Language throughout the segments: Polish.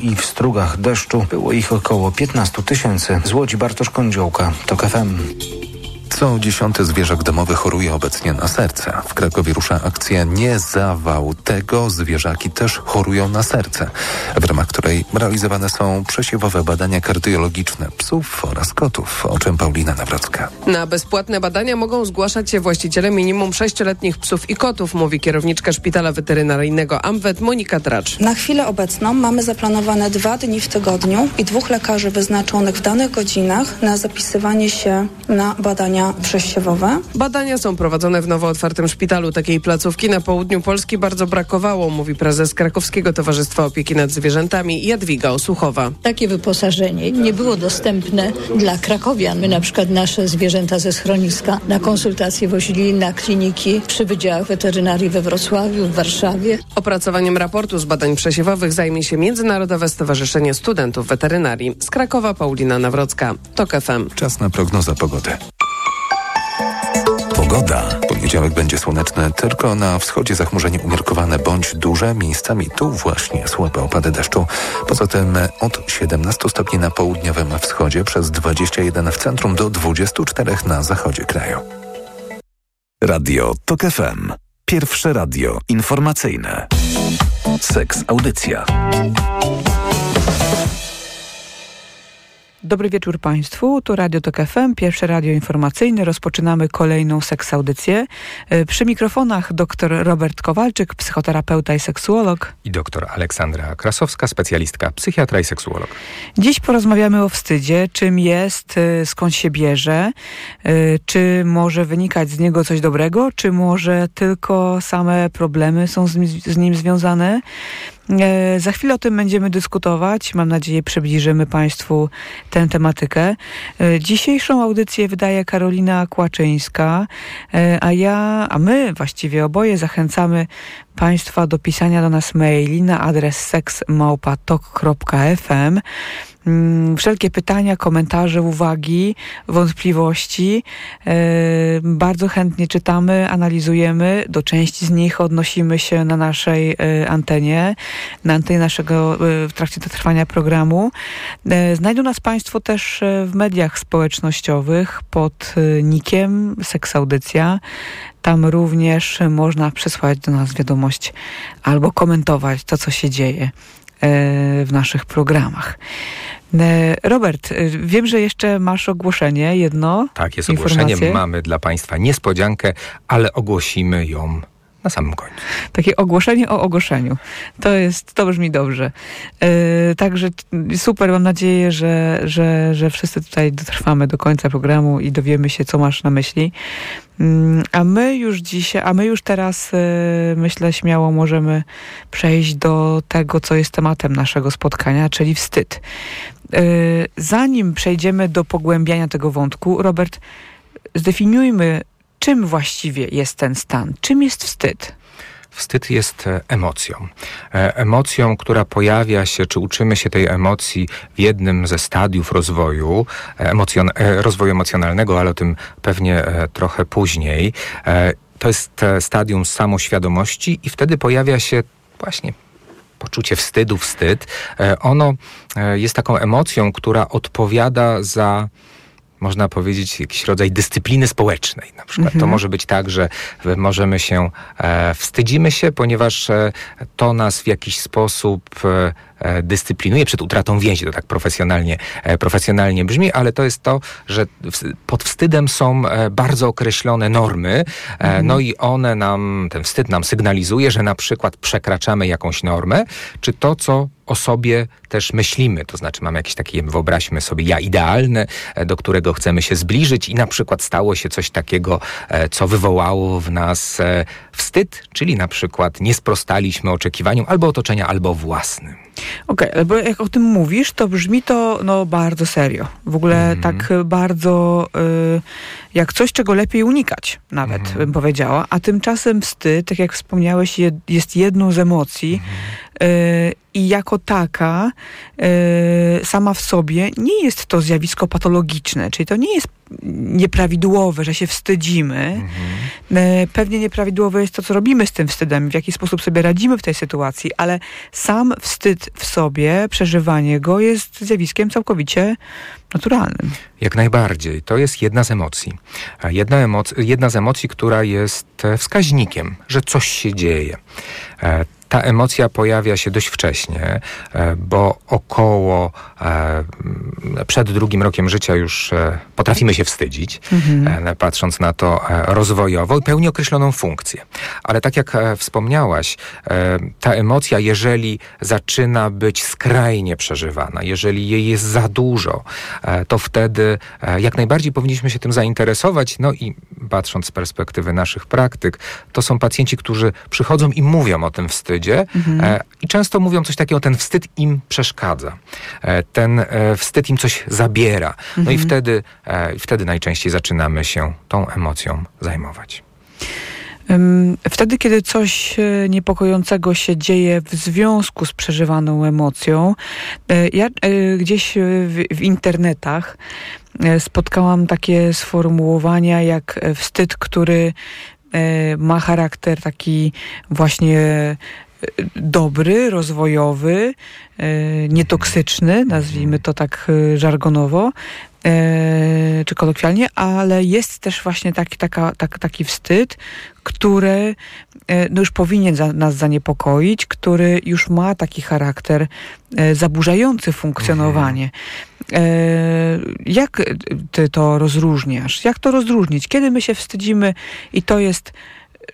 i w strugach deszczu było ich około 15 tysięcy. Z Łodzi Bartosz Kądziołka, TOK FM. Co dziesiąty zwierzak domowy choruje obecnie na serce. W Krakowie rusza akcja Nie zawał tego. Zwierzaki też chorują na serce, w ramach której realizowane są przesiewowe badania kardiologiczne psów oraz kotów, o czym Paulina Nawrocka. Na bezpłatne badania mogą zgłaszać się właściciele minimum sześcioletnich psów i kotów, mówi kierowniczka szpitala weterynaryjnego AMWET Monika Dracz. Na chwilę obecną mamy zaplanowane dwa dni w tygodniu i dwóch lekarzy wyznaczonych w danych godzinach na zapisywanie się na badania przesiewowe. Badania są prowadzone w nowo otwartym szpitalu. Takiej placówki na południu Polski bardzo brakowało, mówi prezes Krakowskiego Towarzystwa Opieki nad Zwierzętami Jadwiga Osuchowa. Takie wyposażenie nie było dostępne dla krakowian. My na przykład nasze zwierzęta ze schroniska na konsultacje wozili na kliniki przy wydziałach weterynarii we Wrocławiu, w Warszawie. Opracowaniem raportu z badań przesiewowych zajmie się Międzynarodowe Stowarzyszenie Studentów Weterynarii. Z Krakowa Paulina Nawrocka, TOK FM. Czas na prognoza pogody. Pogoda. Poniedziałek będzie słoneczny, tylko na wschodzie zachmurzenie umiarkowane bądź duże, miejscami tu właśnie słabe opady deszczu. Poza tym od 17 stopni na południowym wschodzie, przez 21 w centrum do 24 na zachodzie kraju. Radio TOK FM. Pierwsze radio informacyjne. Seks Audycja. Dobry wieczór Państwu, tu Radio Tok FM, pierwsze radio informacyjne. Rozpoczynamy kolejną seksaudycję. E, przy mikrofonach dr Robert Kowalczyk, psychoterapeuta i seksuolog. I dr Aleksandra Krasowska, specjalistka, psychiatra i seksuolog. Dziś porozmawiamy o wstydzie, czym jest, e, skąd się bierze, e, czy może wynikać z niego coś dobrego, czy może tylko same problemy są z, z nim związane. E, za chwilę o tym będziemy dyskutować. Mam nadzieję, przybliżymy Państwu tę tematykę. E, dzisiejszą audycję wydaje Karolina Kłaczyńska, e, a ja, a my właściwie oboje zachęcamy Państwa do pisania do nas maili na adres seksmałpatok.fm. Mm, wszelkie pytania, komentarze, uwagi, wątpliwości e, bardzo chętnie czytamy, analizujemy. Do części z nich odnosimy się na naszej e, antenie, na antenie naszego e, w trakcie trwania programu. Znajdą nas Państwo też w mediach społecznościowych pod nikiem Seksaudycja. Tam również można przesłać do nas wiadomość albo komentować to, co się dzieje w naszych programach. E, Robert, e, wiem, że jeszcze masz ogłoszenie, jedno. Tak, jest ogłoszenie. Mamy dla Państwa niespodziankę, ale ogłosimy ją na samym końcu. Takie ogłoszenie o ogłoszeniu. To jest, to brzmi dobrze. Yy, także super, mam nadzieję, że, że, że wszyscy tutaj dotrwamy do końca programu i dowiemy się, co masz na myśli. Yy, a my już dzisiaj, a my już teraz, yy, myślę, śmiało możemy przejść do tego, co jest tematem naszego spotkania, czyli wstyd. Zanim przejdziemy do pogłębiania tego wątku, Robert, zdefiniujmy czym właściwie jest ten stan? Czym jest wstyd? Wstyd jest e, emocją. E, emocją, która pojawia się, czy uczymy się tej emocji w jednym ze stadiów rozwoju, e, emocjon, rozwoju emocjonalnego, ale o tym pewnie trochę później. To jest stadium samoświadomości i wtedy pojawia się właśnie poczucie wstydu, wstyd. Ono jest taką emocją, która odpowiada za można powiedzieć, jakiś rodzaj dyscypliny społecznej. Na przykład mhm. to może być tak, że możemy się, e, wstydzimy się, ponieważ e, to nas w jakiś sposób e, E, dyscyplinuje przed utratą więzi. To tak profesjonalnie, e, profesjonalnie brzmi, ale to jest to, że pod wstydem są e, bardzo określone normy, mhm. no i one nam, ten wstyd nam sygnalizuje, że na przykład przekraczamy jakąś normę, czy to, co o sobie też myślimy. To znaczy mamy jakieś takie, wyobraźmy sobie, ja idealne, do którego chcemy się zbliżyć i na przykład stało się coś takiego, co wywołało w nas wstyd, czyli na przykład nie sprostaliśmy oczekiwaniom albo otoczenia, albo własnym. Okej, okay, bo jak o tym mówisz, to brzmi to no, bardzo serio. W ogóle mm. tak bardzo y, jak coś, czego lepiej unikać, nawet mm. bym powiedziała. A tymczasem wstyd, tak jak wspomniałeś, jest jedną z emocji, I jako taka, sama w sobie, nie jest to zjawisko patologiczne, czyli to nie jest nieprawidłowe, że się wstydzimy. Mhm. Pewnie nieprawidłowe jest to, co robimy z tym wstydem, w jaki sposób sobie radzimy w tej sytuacji, ale sam wstyd w sobie, przeżywanie go jest zjawiskiem całkowicie naturalnym. Jak najbardziej. To jest jedna z emocji. Jedna, emoc jedna z emocji, która jest wskaźnikiem, że coś się dzieje. Ta emocja pojawia się dość wcześnie, e, bo około e, przed drugim rokiem życia już e, potrafimy się wstydzić, mhm. patrząc na to rozwojowo i pełni określoną funkcję. Ale tak jak wspomniałaś, ta emocja, jeżeli zaczyna być skrajnie przeżywana, jeżeli jej jest za dużo, to wtedy jak najbardziej powinniśmy się tym zainteresować. No i patrząc z perspektywy naszych praktyk, to są pacjenci, którzy przychodzą i mówią o tym wstydzie mhm. E, i często mówią coś takiego, ten wstyd im przeszkadza, e, ten e, wstyd im coś zabiera. No mhm. i wtedy, wtedy najczęściej zaczynamy się tą emocją zajmować. Wtedy, kiedy coś niepokojącego się dzieje w związku z przeżywaną emocją, ja gdzieś w, w internetach spotkałam takie sformułowania jak wstyd, który ma charakter taki właśnie dobry, rozwojowy, e, nietoksyczny, nazwijmy to tak e, żargonowo, e, czy kolokwialnie, ale jest też właśnie taki, taka, tak, taki wstyd, który no już powinien za, nas zaniepokoić, który już ma taki charakter zaburzający funkcjonowanie. Jak ty to rozróżniasz? Jak to rozróżnić? Kiedy my się wstydzimy i to jest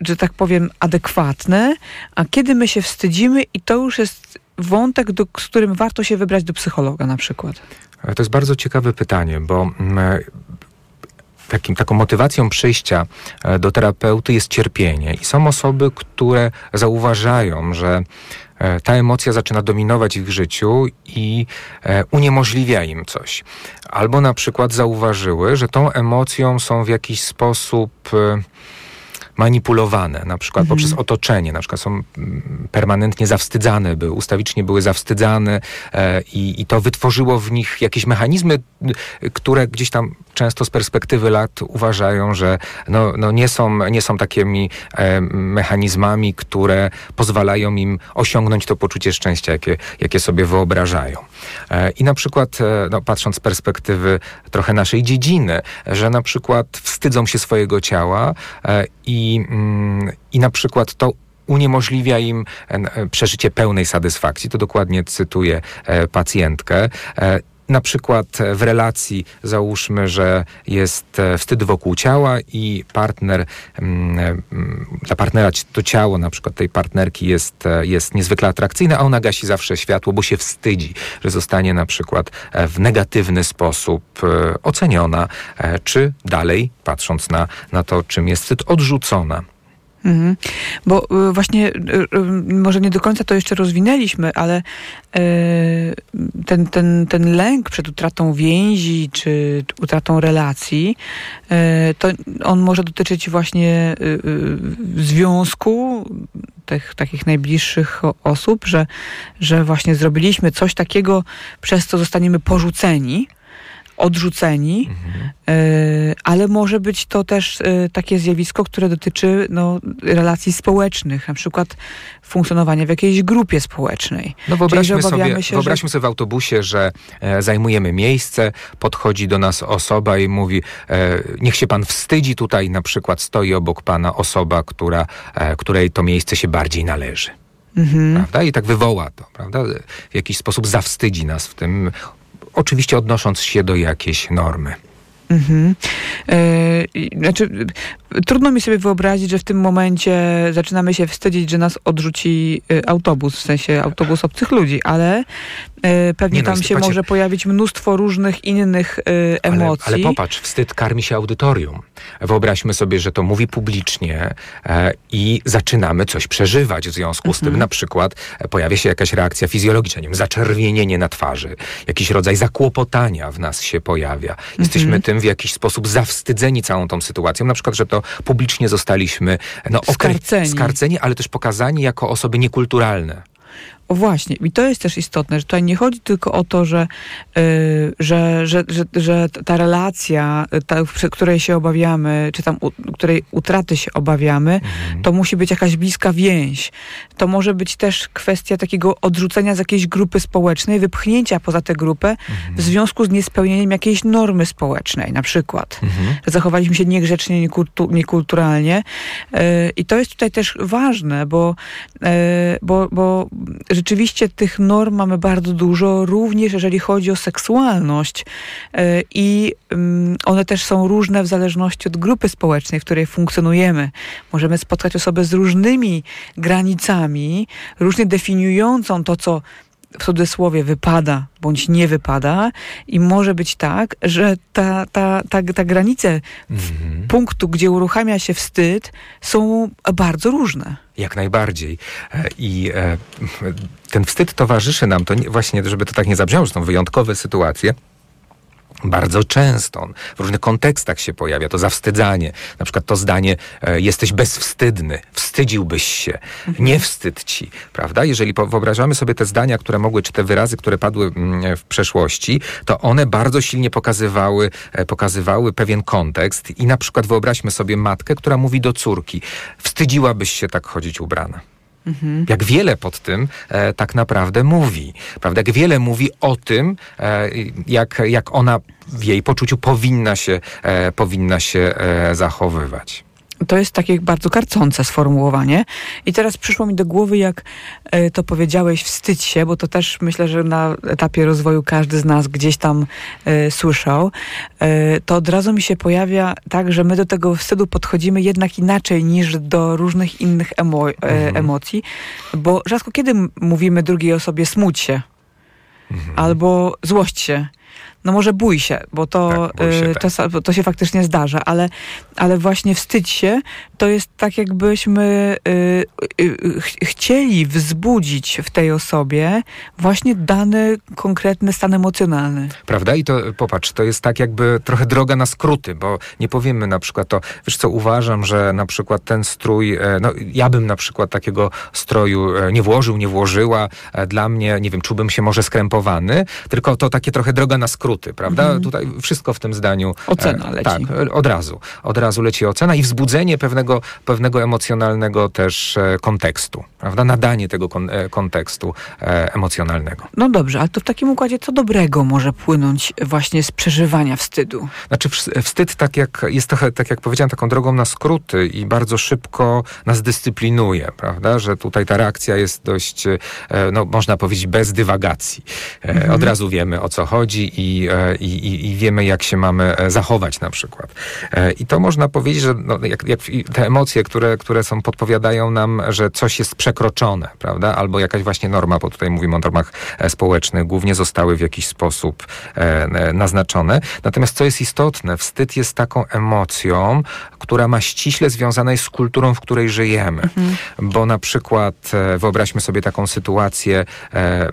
że tak powiem, adekwatne, a kiedy my się wstydzimy i to już jest wątek, do, z którym warto się wybrać do psychologa na przykład? To jest bardzo ciekawe pytanie, bo mm, takim, taką motywacją przyjścia e, do terapeuty jest cierpienie. I są osoby, które zauważają, że e, ta emocja zaczyna dominować w ich życiu i e, uniemożliwia im coś. Albo na przykład zauważyły, że tą emocją są w jakiś sposób manipulowane, na przykład mhm. poprzez otoczenie, na przykład są mm, permanentnie zawstydzane, były, ustawicznie były zawstydzane e, i, i to wytworzyło w nich jakieś mechanizmy, które gdzieś tam często z perspektywy lat uważają, że no, no nie, są, nie są takimi e, mechanizmami, które pozwalają im osiągnąć to poczucie szczęścia, jakie, jakie sobie wyobrażają. E, I na przykład, e, no, patrząc z perspektywy trochę naszej dziedziny, że na przykład wstydzą się swojego ciała e, i, mm, i na przykład to uniemożliwia im e, przeżycie pełnej satysfakcji. To dokładnie cytuję e, pacjentkę na przykład w relacji załóżmy, że jest e, wstyd wokół ciała i partner, mm, e, dla partnera to ciało na przykład tej partnerki jest, e, jest niezwykle atrakcyjne, a ona gasi zawsze światło, bo się wstydzi, że zostanie na przykład w negatywny sposób oceniona, czy dalej, patrząc na, na to, czym jest wstyd, odrzucona. Mhm. Bo y, właśnie y, y, może nie do końca to jeszcze rozwinęliśmy, ale ten, ten, ten lęk przed utratą więzi czy utratą relacji, to on może dotyczyć właśnie związku tych takich najbliższych osób, że, że właśnie zrobiliśmy coś takiego, przez co zostaniemy porzuceni odrzuceni, mhm. ale może być to też e, takie zjawisko, które dotyczy no, relacji społecznych, na przykład funkcjonowania w jakiejś grupie społecznej. No wyobraźmy, sobie, się, wyobraźmy że... sobie w autobusie, że e, zajmujemy miejsce, podchodzi do nas osoba i mówi, e, niech się pan wstydzi, tutaj na przykład stoi obok pana osoba, która, e, której to miejsce się bardziej należy. Mhm. Prawda? I tak wywoła to, prawda? W jakiś sposób zawstydzi nas w tym, oczywiście odnosząc się do jakiejś normy. Mhm. E, znaczy, trudno mi sobie wyobrazić, że w tym momencie zaczynamy się wstydzić, że nas odrzuci e, autobus, w sensie autobus obcych ludzi, ale e, pewnie no, tam się może pojawić mnóstwo różnych innych emocji. Ale, ale, popatrz, wstyd karmi się audytorium. Wyobraźmy sobie, że to mówi publicznie i zaczynamy coś przeżywać w związku z tym. Mhm. Na przykład pojawia się jakaś reakcja fizjologiczna, nie wiem, zaczerwienienie na twarzy, jakiś rodzaj zakłopotania w nas się pojawia. Jesteśmy mhm. tym w jakiś sposób zawstydzeni całą tą sytuacją. Na przykład, że to publicznie zostaliśmy no, skarceni. skarceni, ale też pokazani jako osoby niekulturalne. O właśnie, i to jest też istotne, że tutaj nie chodzi tylko o to, że, y, że, że, że, że ta relacja, ta, przy której się obawiamy, czy tam u, której utraty się obawiamy, Mhm. to musi być jakaś bliska więź. To może być też kwestia takiego odrzucenia z jakiejś grupy społecznej, wypchnięcia poza tę grupę Mhm. w związku z niespełnieniem jakiejś normy społecznej, na przykład. Mhm. Że zachowaliśmy się niegrzecznie, niekultu, niekulturalnie. Yy, I to jest tutaj też ważne, bo, yy, bo, bo rzeczywiście tych norm mamy bardzo dużo, również jeżeli chodzi o seksualność. Yy, I ym, one też są różne w zależności od grupy społecznej, w której funkcjonujemy. Możemy spotkać osoby z różnymi granicami, różnie definiującą to, co w cudzysłowie wypada bądź nie wypada i może być tak, że ta, ta, ta, ta granice Mhm. punktu, gdzie uruchamia się wstyd, są bardzo różne. Jak najbardziej. E, I e, ten wstyd towarzyszy nam, to nie, właśnie, żeby to tak nie zabrzmiało, że są wyjątkowe sytuacje. Bardzo często on w różnych kontekstach się pojawia to zawstydzanie. Na przykład to zdanie e, jesteś bezwstydny, wstydziłbyś się, nie wstyd ci, prawda? Jeżeli wyobrażamy sobie te zdania, które mogły, czy te wyrazy, które padły mm, w przeszłości, to one bardzo silnie pokazywały, e, pokazywały pewien kontekst i na przykład wyobraźmy sobie matkę, która mówi do córki, wstydziłabyś się tak chodzić ubrana. Jak wiele pod tym e, tak naprawdę mówi, prawda? Jak wiele mówi o tym, e, jak, jak ona w jej poczuciu powinna się, e, powinna się e, zachowywać. To jest takie bardzo karcące sformułowanie. I teraz przyszło mi do głowy, jak e, to powiedziałeś, wstydź się, bo to też myślę, że na etapie rozwoju każdy z nas gdzieś tam e, słyszał. E, to od razu mi się pojawia tak, że my do tego wstydu podchodzimy jednak inaczej niż do różnych innych emo- e, emocji, bo rzadko kiedy mówimy drugiej osobie smuć się albo złość się. No może bój się, bo to, Tak, się, y, tak. to, się faktycznie zdarza, ale, ale właśnie wstydź się, to jest tak jakbyśmy y, y, ch- chcieli wzbudzić w tej osobie właśnie dany konkretny stan emocjonalny. Prawda? I to popatrz, to jest tak jakby trochę droga na skróty, bo nie powiemy na przykład to, wiesz co, uważam, że na przykład ten strój, e, no ja bym na przykład takiego stroju e, nie włożył, nie włożyła, e, dla mnie, nie wiem, czułbym się może skrępowany, tylko to takie trochę droga na skróty, prawda? Tutaj wszystko w tym zdaniu. Ocena e, leci. Tak, od razu. Od razu leci ocena i wzbudzenie pewnego, pewnego emocjonalnego też e, kontekstu, prawda? Nadanie tego kon, e, kontekstu emocjonalnego. No dobrze, ale to w takim układzie co dobrego może płynąć właśnie z przeżywania wstydu? Znaczy wst- wstyd tak jak, jest trochę, tak jak powiedziałem, taką drogą na skróty i bardzo szybko nas dyscyplinuje, prawda? Że tutaj ta reakcja jest dość, no można powiedzieć, bez dywagacji. E, Od razu wiemy o co chodzi i, i, i, i wiemy jak się mamy e, zachować na przykład. E, I to można powiedzieć, że no, jak, jak te emocje, które, które są, podpowiadają nam, że coś jest przekroczone, prawda? Albo jakaś właśnie norma, bo tutaj mówimy o normach e, społecznych, głównie zostały w jakiś sposób e, e, naznaczone. Natomiast co jest istotne, wstyd jest taką emocją, która ma ściśle związana jest z kulturą, w której żyjemy. Bo na przykład e, wyobraźmy sobie taką sytuację, e, e,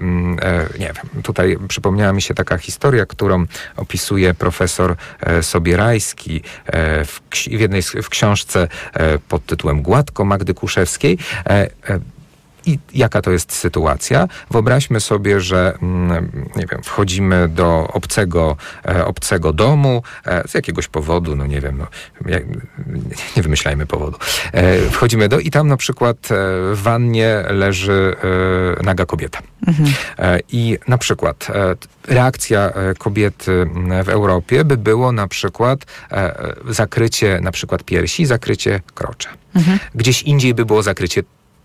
nie wiem, tutaj przypomniała mi się taka historia, którą opisuje profesor e, Sobierajski e, w, jednej w książce e, pod tytułem Gładko Magdy Kuszewskiej. I jaka to jest sytuacja? Wyobraźmy sobie, że mm, nie wiem, wchodzimy do obcego, e, obcego domu e, z jakiegoś powodu, no nie wiem, no, nie wymyślajmy powodu. E, wchodzimy do i tam na przykład w wannie leży naga kobieta. E, I na przykład reakcja kobiety m, w Europie by było na przykład zakrycie na przykład piersi, zakrycie krocza. Gdzieś indziej by było zakrycie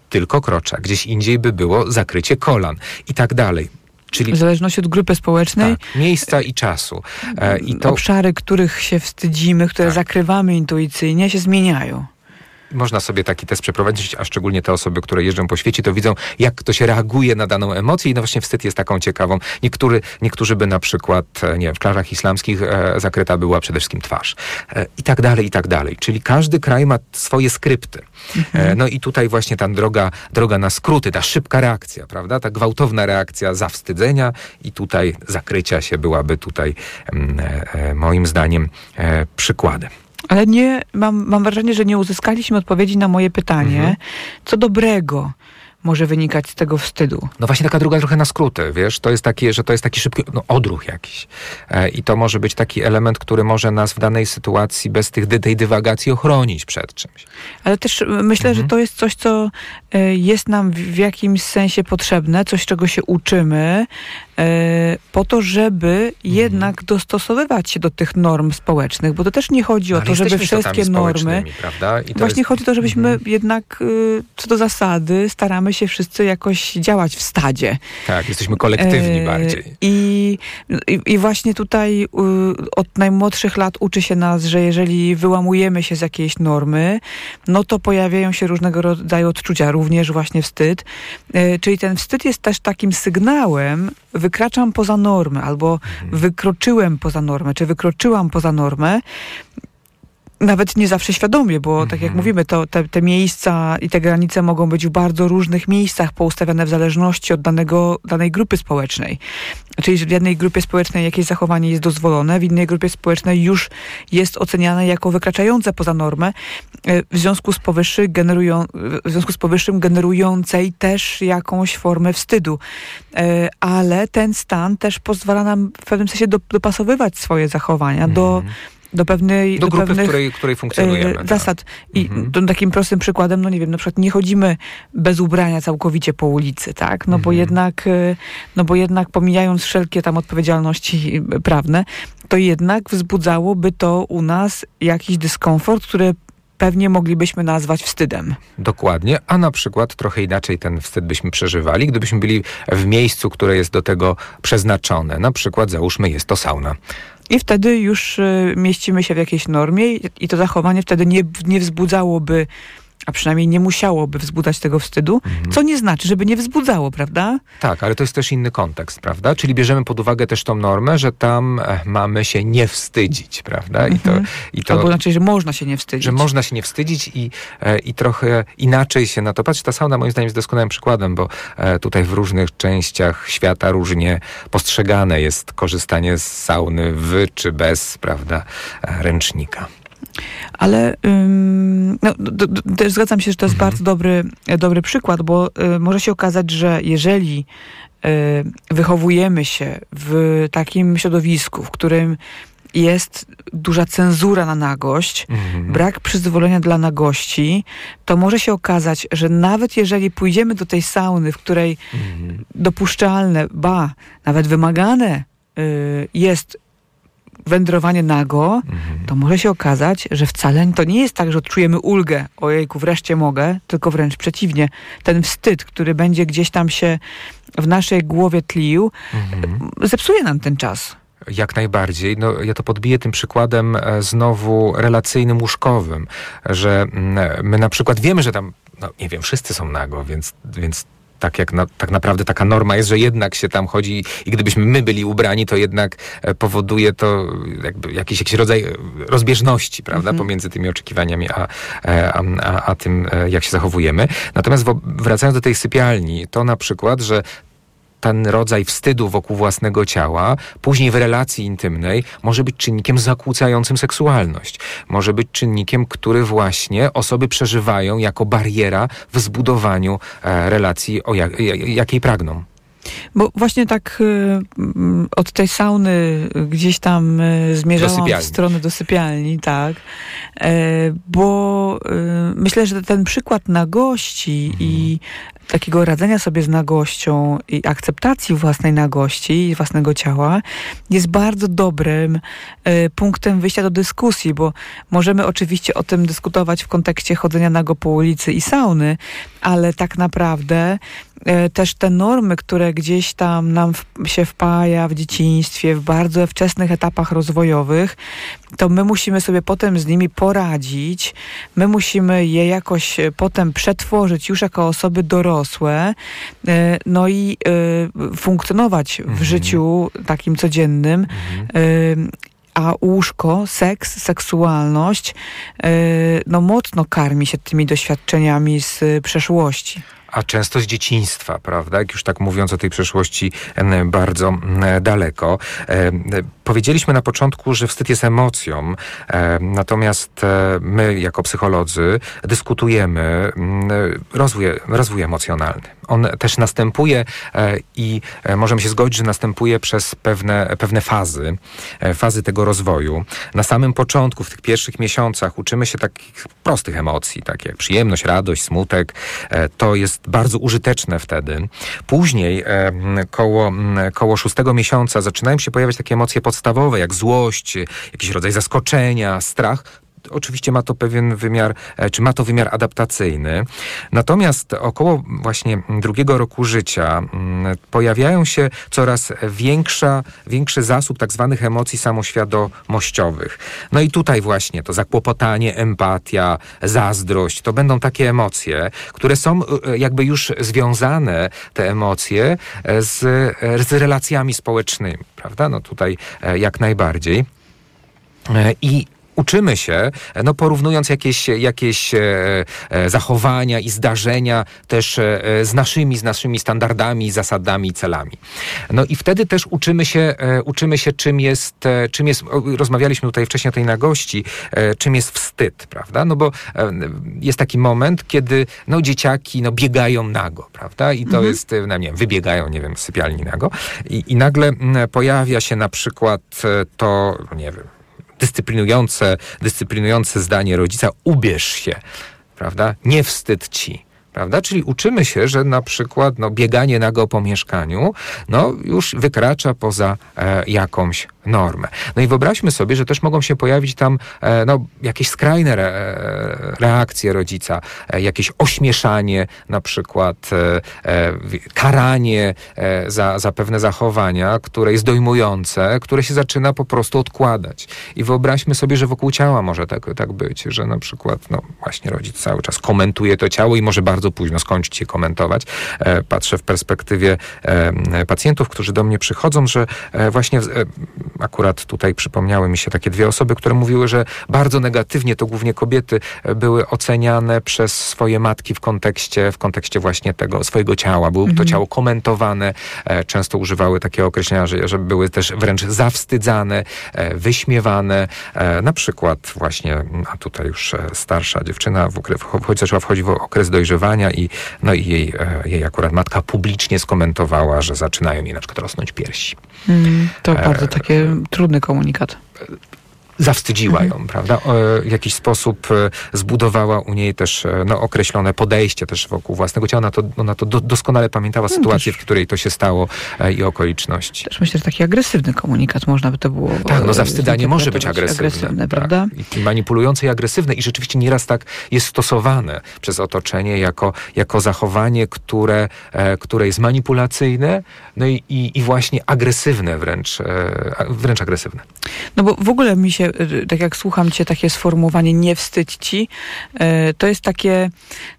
tylko krocza, gdzieś indziej by było zakrycie kolan i tak dalej. Czyli W zależności od grupy społecznej, tak, miejsca i czasu. E, I to obszary, których się wstydzimy, które Tak. zakrywamy intuicyjnie, się zmieniają. Można sobie taki test przeprowadzić, a szczególnie te osoby, które jeżdżą po świecie, to widzą, jak to się reaguje na daną emocję i no właśnie wstyd jest taką ciekawą. Niektóry, niektórzy by na przykład, e, nie wiem, w klarach islamskich e, zakryta była przede wszystkim twarz. E, I tak dalej, i tak dalej. Czyli każdy kraj ma swoje skrypty. E, no i tutaj właśnie ta droga, droga na skróty, ta szybka reakcja, prawda? Ta gwałtowna reakcja zawstydzenia i tutaj zakrycia się byłaby tutaj mm, e, e, moim zdaniem przykładem. Ale nie, mam, mam wrażenie, że nie uzyskaliśmy odpowiedzi na moje pytanie, Mhm. co dobrego może wynikać z tego wstydu? No właśnie taka druga trochę na skróty, wiesz, to jest taki, że to jest taki szybki no, odruch jakiś. E, I to może być taki element, który może nas w danej sytuacji bez tych, tej dywagacji ochronić przed czymś. Ale też myślę, mhm. że to jest coś, co jest nam w jakimś sensie potrzebne, coś, czego się uczymy, po to, żeby jednak dostosowywać się do tych norm społecznych, bo to też nie chodzi o to, żeby wszystkie normy. Właśnie jest... chodzi o to, żebyśmy mhm. jednak co do zasady staramy się wszyscy jakoś działać w stadzie. Tak, jesteśmy kolektywni e, bardziej. I, i, I, właśnie tutaj y, od najmłodszych lat uczy się nas, że jeżeli wyłamujemy się z jakiejś normy, no to pojawiają się różnego rodzaju odczucia, również właśnie wstyd. E, czyli ten wstyd jest też takim sygnałem, wykraczam poza normę, albo mhm. wykroczyłem poza normę, czy wykroczyłam poza normę nawet nie zawsze świadomie, bo tak jak mhm. mówimy, to te, te, miejsca i te granice mogą być w bardzo różnych miejscach poustawiane w zależności od danego, danej grupy społecznej. Czyli w jednej grupie społecznej jakieś zachowanie jest dozwolone, w innej grupie społecznej już jest oceniane jako wykraczające poza normę, e, w związku z, powyższy generują, w związku z powyższym generującej też jakąś formę wstydu. E, ale ten stan też pozwala nam w pewnym sensie dopasowywać swoje zachowania do mhm do pewnej... Do, do grupy, pewnych, w której, której funkcjonujemy. Tak. zasad. I mhm. takim prostym przykładem, no nie wiem, na przykład nie chodzimy bez ubrania całkowicie po ulicy, tak? No mhm. bo jednak, e, no bo jednak pomijając wszelkie tam odpowiedzialności prawne, to jednak wzbudzałoby to u nas jakiś dyskomfort, który pewnie moglibyśmy nazwać wstydem. Dokładnie, a na przykład trochę inaczej ten wstyd byśmy przeżywali, gdybyśmy byli w miejscu, które jest do tego przeznaczone. Na przykład załóżmy jest to sauna. I wtedy już y, mieścimy się w jakiejś normie i to zachowanie wtedy nie, nie wzbudzałoby a przynajmniej nie musiałoby wzbudzać tego wstydu, mhm. co nie znaczy, żeby nie wzbudzało, prawda? Tak, ale to jest też inny kontekst, prawda? Czyli bierzemy pod uwagę też tą normę, że tam e, mamy się nie wstydzić, prawda? I to, mhm. i to, Albo znaczy, że można się nie wstydzić. Że można się nie wstydzić i, e, i trochę inaczej się na to patrzy. Ta sauna moim zdaniem jest doskonałym przykładem, bo e, tutaj w różnych częściach świata różnie postrzegane jest korzystanie z sauny w czy bez, prawda, ręcznika. Ale ym, no, też zgadzam się, że to jest mhm. bardzo dobry, dobry przykład, bo y, może się okazać, że jeżeli y, wychowujemy się w takim środowisku, w którym jest duża cenzura na nagość, mhm. brak przyzwolenia dla nagości, to może się okazać, że nawet jeżeli pójdziemy do tej sauny, w której mhm. dopuszczalne, ba, nawet wymagane y, jest wędrowanie nago, mhm. to może się okazać, że wcale to nie jest tak, że odczujemy ulgę, ojejku, wreszcie mogę, tylko wręcz przeciwnie. Ten wstyd, który będzie gdzieś tam się w naszej głowie tlił, mhm. zepsuje nam ten czas. Jak najbardziej. No, ja to podbiję tym przykładem e, znowu relacyjnym, łóżkowym, że mm, my na przykład wiemy, że tam, no nie wiem, wszyscy są nago, więc, więc tak jak na, tak naprawdę taka norma jest, że jednak się tam chodzi i gdybyśmy my byli ubrani, to jednak e, powoduje to jakby jakiś, jakiś rodzaj e, rozbieżności, prawda, mhm. pomiędzy tymi oczekiwaniami a, e, a, a, a tym, jak się zachowujemy. Natomiast wracając do tej sypialni, to na przykład, że ten rodzaj wstydu wokół własnego ciała, później w relacji intymnej, może być czynnikiem zakłócającym seksualność. Może być czynnikiem, który właśnie osoby przeżywają jako bariera w zbudowaniu e, relacji, o jak, jakiej pragną. Bo właśnie tak y, od tej sauny gdzieś tam y, zmierzałam w stronę do sypialni, tak. E, bo myślę, że ten przykład nagości mhm. i takiego radzenia sobie z nagością i akceptacji własnej nagości i własnego ciała jest bardzo dobrym y, punktem wyjścia do dyskusji, bo możemy oczywiście o tym dyskutować w kontekście chodzenia nago po ulicy i sauny, ale tak naprawdę y, też te normy, które gdzieś tam nam w, się wpaja w dzieciństwie, w bardzo wczesnych etapach rozwojowych, to my musimy sobie potem z nimi poradzić, my musimy je jakoś e, potem przetworzyć już jako osoby dorosłe, e, no i e, funkcjonować w mhm. życiu takim codziennym. Mhm. A łóżko, seks, seksualność, no mocno karmi się tymi doświadczeniami z przeszłości. A często z dzieciństwa, prawda? Jak już tak mówiąc o tej przeszłości bardzo daleko. Powiedzieliśmy na początku, że wstyd jest emocją, natomiast e, my jako psycholodzy dyskutujemy rozwój, rozwój emocjonalny. On też następuje e, i e, możemy się zgodzić, że następuje przez pewne, pewne fazy, fazy tego rozwoju. Na samym początku, w tych pierwszych miesiącach uczymy się takich prostych emocji, takie jak przyjemność, radość, smutek. To jest bardzo użyteczne wtedy. Później, koło, koło szóstego miesiąca zaczynają się pojawiać takie emocje podstawowe, jak złość, jakiś rodzaj zaskoczenia, strach oczywiście ma to pewien wymiar, e, czy ma to wymiar adaptacyjny. Natomiast około właśnie drugiego roku życia mm, pojawiają się coraz większa, większy zasób tak zwanych emocji samoświadomościowych. No i tutaj właśnie to zakłopotanie, empatia, zazdrość, to będą takie emocje, które są e, jakby już związane, te emocje, e, z, z relacjami społecznymi, prawda? No tutaj jak najbardziej. I uczymy się, no porównując jakieś, jakieś e, e, zachowania i zdarzenia też e, z naszymi, z naszymi standardami, zasadami i celami. No i wtedy też uczymy się, uczymy się czym jest, czym jest, rozmawialiśmy tutaj wcześniej o tej nagości, czym jest wstyd, prawda? No bo jest taki moment, kiedy no dzieciaki no biegają nago, prawda? I to mhm. jest, no nie wiem, wybiegają, nie wiem, z sypialni nago i, i nagle pojawia się na przykład to, nie wiem, dyscyplinujące, dyscyplinujące zdanie rodzica, ubierz się, prawda? Nie wstyd ci prawda? Czyli uczymy się, że na przykład no, bieganie nago po mieszkaniu no, już wykracza poza e, jakąś normę. No i wyobraźmy sobie, że też mogą się pojawić tam e, no, jakieś skrajne e, reakcje rodzica, e, jakieś ośmieszanie, na przykład karanie za, za pewne zachowania, które jest dojmujące, które się zaczyna po prostu odkładać. I wyobraźmy sobie, że wokół ciała może tak, tak być, że na przykład no, właśnie rodzic cały czas komentuje to ciało i może bardzo późno skończyć się komentować. Patrzę w perspektywie pacjentów, którzy do mnie przychodzą, że właśnie akurat tutaj przypomniały mi się takie dwie osoby, które mówiły, że bardzo negatywnie, to głównie kobiety, były oceniane przez swoje matki w kontekście, w kontekście właśnie tego swojego ciała. Było mhm. to ciało komentowane, często używały takiego określenia, że, że były też wręcz zawstydzane, wyśmiewane. Na przykład właśnie, a tutaj już starsza dziewczyna w okres, zaczęła wchodzić w okres dojrzewania, i, no i jej, e, jej akurat matka publicznie skomentowała, że zaczynają jej na przykład rosnąć piersi. Mm, to e, bardzo taki trudny komunikat zawstydziła ją, prawda? W jakiś sposób e, zbudowała u niej też e, no, określone podejście też wokół własnego ciała. Ona to, ona to do, doskonale pamiętała no, sytuację, w której to się stało e, i okoliczności. Też myślę, że taki agresywny komunikat można by to było... Tak, no zawstydzanie może być agresywne. agresywne tak. prawda? I manipulujące i agresywne i rzeczywiście nieraz tak jest stosowane przez otoczenie jako, jako zachowanie, które, które jest manipulacyjne, no i, i, i właśnie agresywne wręcz, wręcz agresywne. No bo w ogóle mi się Y, tak jak słucham cię, takie sformułowanie nie wstydź ci, y, to jest takie,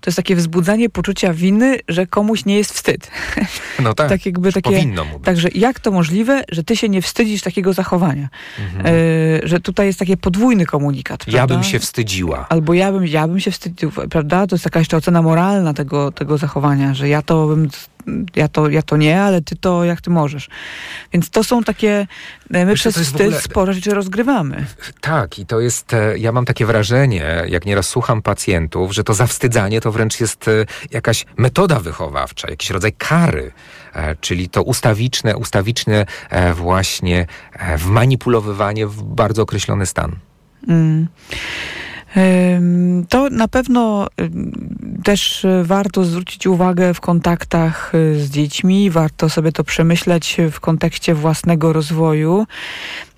to jest takie wzbudzanie poczucia winy, że komuś nie jest wstyd. No tak, tak jakby takie, powinno mu być. Także jak to możliwe, że ty się nie wstydzisz takiego zachowania? Mhm. Y, że tutaj jest taki podwójny komunikat. Prawda? Ja bym się wstydziła. Albo ja bym, ja bym się wstydził, prawda? To jest taka jeszcze ocena moralna tego, tego zachowania, że ja to bym ja to, ja to nie, ale ty to jak ty możesz. Więc to są takie, e, my Wiesz, przez wstyd ogóle... sporo rzeczy rozgrywamy. Tak i to jest, e, ja mam takie wrażenie, jak nieraz słucham pacjentów, że to zawstydzanie to wręcz jest e, jakaś metoda wychowawcza, jakiś rodzaj kary, czyli to ustawiczne, ustawiczne właśnie wmanipulowywanie w bardzo określony stan. Mm. To na pewno też warto zwrócić uwagę w kontaktach y, z dziećmi, warto sobie to przemyśleć w kontekście własnego rozwoju,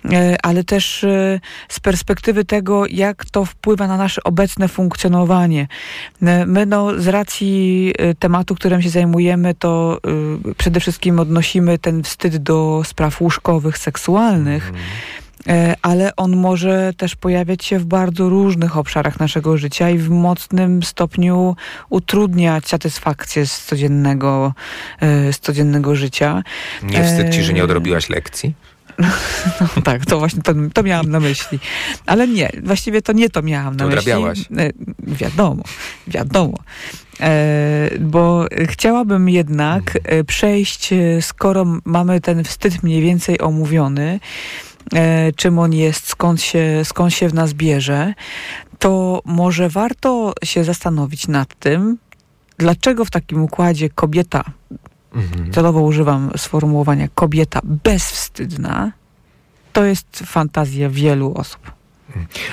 y, ale też y, z perspektywy tego, jak to wpływa na nasze obecne funkcjonowanie. My no, z racji tematu, którym się zajmujemy, to przede wszystkim odnosimy ten wstyd do spraw łóżkowych, seksualnych. Mm e, ale on może też pojawiać się w bardzo różnych obszarach naszego życia i w mocnym stopniu utrudniać satysfakcję z codziennego, e, z codziennego życia. Nie wstyd ci, że nie odrobiłaś lekcji? No tak, to właśnie to, to miałam na myśli. Ale nie, właściwie to nie to miałam na to myśli. Odrabiałaś. E, Wiadomo, wiadomo. E, bo chciałabym jednak e, przejść, e, skoro mamy ten wstyd mniej więcej omówiony, e, czym on jest, skąd się, skąd się w nas bierze, to może warto się zastanowić nad tym, dlaczego w takim układzie kobieta Mhm. celowo używam sformułowania kobieta bezwstydna, to jest fantazja wielu osób.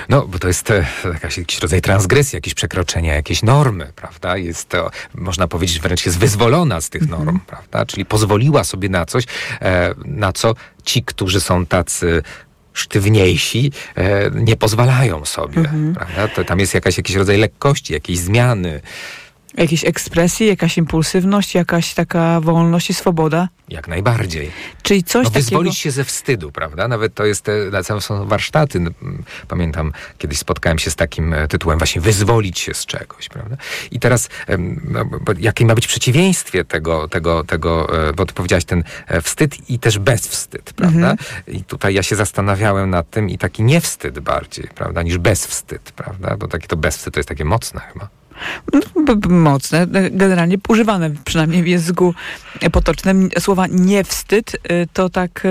No, bo to jest e, jakaś, jakiś rodzaj transgresji, jakieś przekroczenia, jakieś normy, prawda? Jest to, można powiedzieć, wręcz jest wyzwolona z tych Mhm. norm, prawda? Czyli pozwoliła sobie na coś, e, na co ci, którzy są tacy sztywniejsi, e, nie pozwalają sobie, Mhm. prawda? To, tam jest jakaś, jakiś rodzaj lekkości, jakiejś zmiany, Jakieś ekspresje, jakaś impulsywność, jakaś taka wolność i swoboda. jak najbardziej. Czyli coś no, takiego... wyzwolić się ze wstydu, prawda? Nawet to jest, te, są warsztaty. n- m, Pamiętam, kiedyś spotkałem się z takim e, tytułem właśnie wyzwolić się z czegoś, prawda? I teraz, no, jakie ma być przeciwieństwie tego, tego, tego e, bo ty powiedziałaś ten e, wstyd i też bezwstyd, prawda? I tutaj ja się zastanawiałem nad tym i taki niewstyd bardziej, prawda, niż bezwstyd, prawda? Bo takie to bezwstyd to jest takie mocne chyba. Mocne, generalnie używane przynajmniej w języku potocznym. Słowa nie wstyd e, to tak e,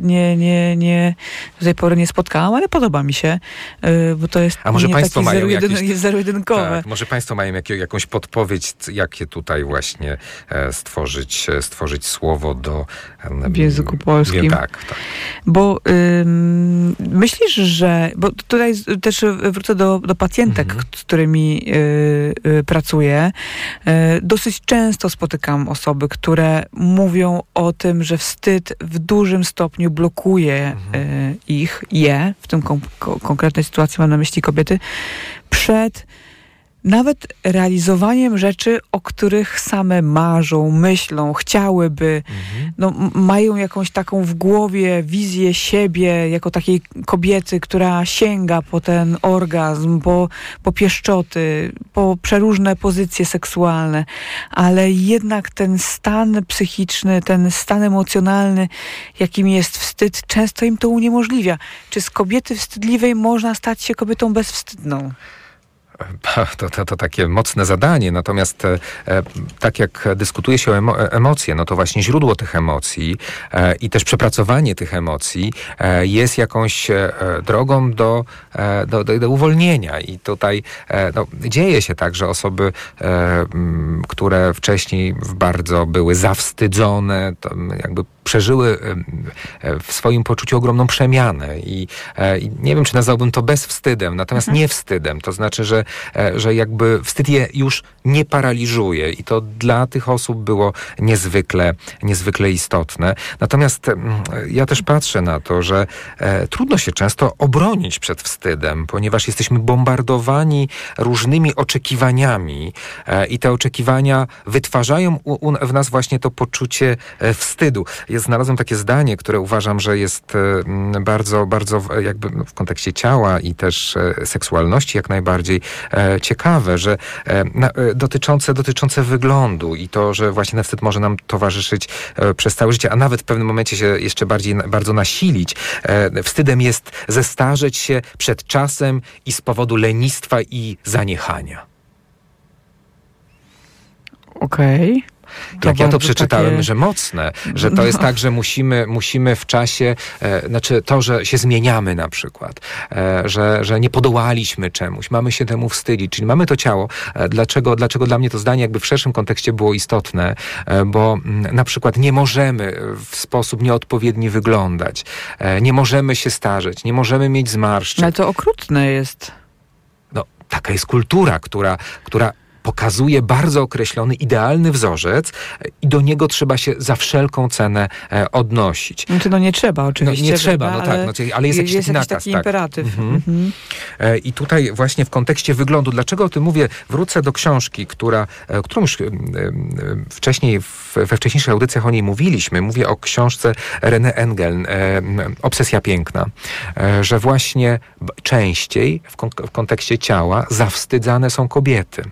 nie, nie, nie, do tej pory nie spotkałam, ale podoba mi się, e, bo to jest A może nie państwo mają zero-jedyn- jakieś- jest zero-jedynkowe. Tak, może Państwo mają jakie, jakąś podpowiedź, jakie tutaj właśnie e, stworzyć, e, stworzyć słowo do... W języku polskim. Wie, tak, tak. Bo ym, myślisz, że. Bo tutaj też wrócę do, do pacjentek, Mhm. z którymi y, y, pracuję. Y, dosyć często spotykam osoby, które mówią o tym, że wstyd w dużym stopniu blokuje y, ich, je, w tym kon- ko- konkretnej sytuacji mam na myśli kobiety, przed nawet realizowaniem rzeczy, o których same marzą, myślą, chciałyby, no, m- mają jakąś taką w głowie wizję siebie jako takiej kobiety, która sięga po ten orgazm, po, po pieszczoty, po przeróżne pozycje seksualne, ale jednak ten stan psychiczny, ten stan emocjonalny, jakim jest wstyd, często im to uniemożliwia. Czy z kobiety wstydliwej można stać się kobietą bezwstydną? To, to, to takie mocne zadanie, natomiast e, e, tak jak dyskutuje się o emo, e, emocje, no to właśnie źródło tych emocji e, i też przepracowanie tych emocji e, jest jakąś e, drogą do, do, do, do uwolnienia. I tutaj no, dzieje się tak, że osoby, które wcześniej bardzo były zawstydzone, jakby przeżyły e, w swoim poczuciu ogromną przemianę i, e, i nie wiem, czy nazwałbym to bezwstydem, natomiast nie wstydem. To znaczy, że, e, że jakby wstyd je już nie paraliżuje i to dla tych osób było niezwykle, niezwykle istotne. Natomiast ja też patrzę na to, że trudno się często obronić przed wstydem, ponieważ jesteśmy bombardowani różnymi oczekiwaniami i te oczekiwania wytwarzają u, u, w nas właśnie to poczucie wstydu. Ja znalazłem takie zdanie, które uważam, że jest e, bardzo, bardzo jakby no, w kontekście ciała i też e, seksualności jak najbardziej e, ciekawe, że dotyczące, dotyczące wyglądu i to, że właśnie wstyd może nam towarzyszyć przez całe życie, a nawet w pewnym momencie się jeszcze bardziej bardzo nasilić. Wstydem jest zestarzeć się przed czasem i z powodu lenistwa i zaniechania. Okej. Jak ja to przeczytałem, takie- że mocne, że to jest No. tak, że musimy, musimy w czasie, e, znaczy to, że się zmieniamy na przykład, e, że, że nie podołaliśmy czemuś, mamy się temu wstydzić, czyli mamy to ciało. E, dlaczego, dlaczego dla mnie to zdanie jakby w szerszym kontekście było istotne, e, bo mm, na przykład nie możemy w sposób nieodpowiedni wyglądać, e, nie możemy się starzeć, nie możemy mieć zmarszczek. Ale to okrutne jest. No, taka jest kultura, która, która pokazuje bardzo określony, idealny wzorzec i do niego trzeba się za wszelką cenę odnosić. Znaczy, no nie trzeba oczywiście. No, nie trzeba, no tak, no, ale jest jakiś jest jakiś nakaz. taki tak. imperatyw. Mhm. Mhm. I tutaj właśnie w kontekście wyglądu, dlaczego o tym mówię, wrócę do książki, która, którą już wcześniej, we wcześniejszych audycjach o niej mówiliśmy. Mówię o książce René Engel, Obsesja piękna, że właśnie częściej w kontekście ciała zawstydzane są kobiety.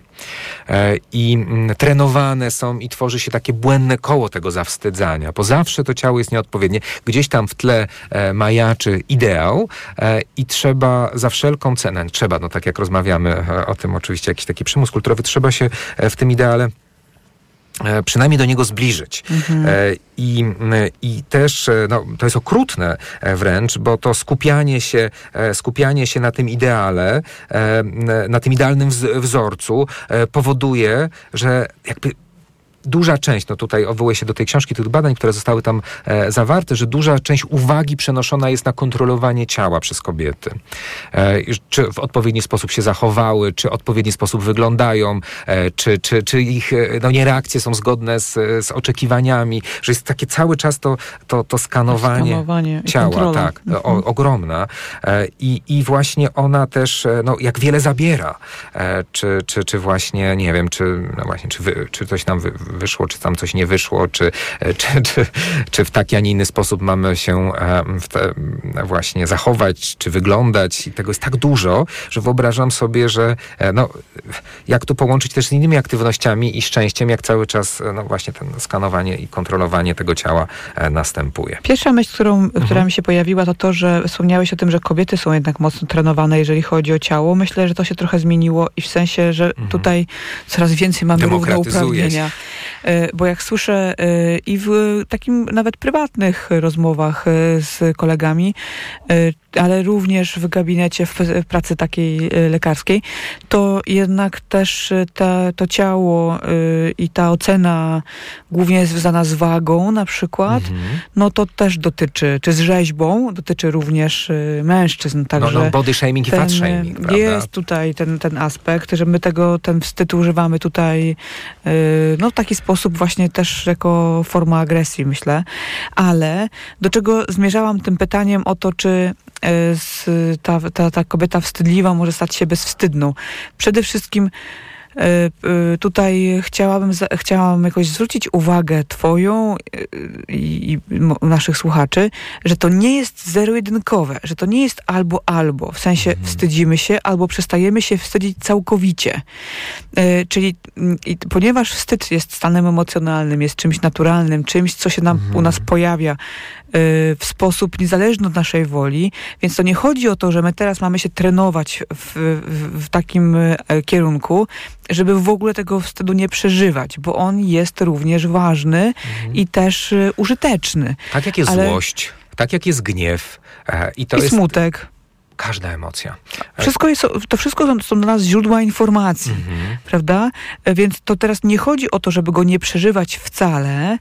I trenowane są i tworzy się takie błędne koło tego zawstydzania, bo zawsze to ciało jest nieodpowiednie. Gdzieś tam w tle majaczy ideał i trzeba za wszelką cenę, trzeba, no tak jak rozmawiamy o tym oczywiście, jakiś taki przymus kulturowy, trzeba się w tym ideale przynajmniej do niego zbliżyć. Mhm. I, I też no, to jest okrutne wręcz, bo to skupianie się, skupianie się na tym ideale, na tym idealnym wzorcu powoduje, że jakby duża część, no tutaj odwołuję się do tej książki, tych badań, które zostały tam e, zawarte, że duża część uwagi przenoszona jest na kontrolowanie ciała przez kobiety. E, czy w odpowiedni sposób się zachowały, czy w odpowiedni sposób wyglądają, e, czy, czy, czy ich no nie reakcje są zgodne z, z oczekiwaniami, że jest takie cały czas to, to, to skanowanie, skanowanie ciała, tak, mhm. o, ogromna. I, I właśnie ona też, no jak wiele zabiera, czy, czy, czy właśnie, nie wiem, czy, no właśnie, czy, wy, czy coś nam wy, wyszło, czy tam coś nie wyszło, czy, czy, czy, czy w taki, a nie inny sposób mamy się te, właśnie zachować, czy wyglądać. I tego jest tak dużo, że wyobrażam sobie, że no, jak to połączyć też z innymi aktywnościami i szczęściem, jak cały czas no właśnie ten skanowanie i kontrolowanie tego ciała następuje. Pierwsza myśl, którą, mhm. która mi się pojawiła, to to, że wspomniałeś o tym, że kobiety są jednak mocno trenowane, jeżeli chodzi o ciało. Myślę, że to się trochę zmieniło i w sensie, że mhm. tutaj coraz więcej mamy równouprawnienia. Bo jak słyszę i w takim nawet prywatnych rozmowach z kolegami, ale również w gabinecie, w pracy takiej lekarskiej, to jednak też ta, to ciało i ta ocena głównie jest związana z wagą na przykład, mhm. no to też dotyczy, czy z rzeźbą, dotyczy również mężczyzn. Także no, no body shaming ten, i fat shaming, prawda? Jest tutaj ten, ten aspekt, że my tego, ten wstyd używamy tutaj no w taki sposób właśnie też jako forma agresji, myślę. Ale do czego zmierzałam tym pytaniem o to, czy ta, ta, ta kobieta wstydliwa może stać się bezwstydną. Przede wszystkim tutaj chciałabym, chciałam jakoś zwrócić uwagę twoją i, i naszych słuchaczy, że to nie jest zero-jedynkowe, że to nie jest albo-albo, w sensie mhm. wstydzimy się albo przestajemy się wstydzić całkowicie. Czyli ponieważ wstyd jest stanem emocjonalnym, jest czymś naturalnym, czymś, co się nam, mhm. u nas pojawia w sposób niezależny od naszej woli, więc to nie chodzi o to, że my teraz mamy się trenować w, w, w takim kierunku, żeby w ogóle tego wstydu nie przeżywać, bo on jest również ważny mhm. i też y, użyteczny. Tak jak jest Ale... złość, tak jak jest gniew. E, I, to I jest... smutek każda emocja. Wszystko jest, to wszystko są dla nas źródła informacji, mhm. prawda? Więc to teraz nie chodzi o to, żeby go nie przeżywać wcale,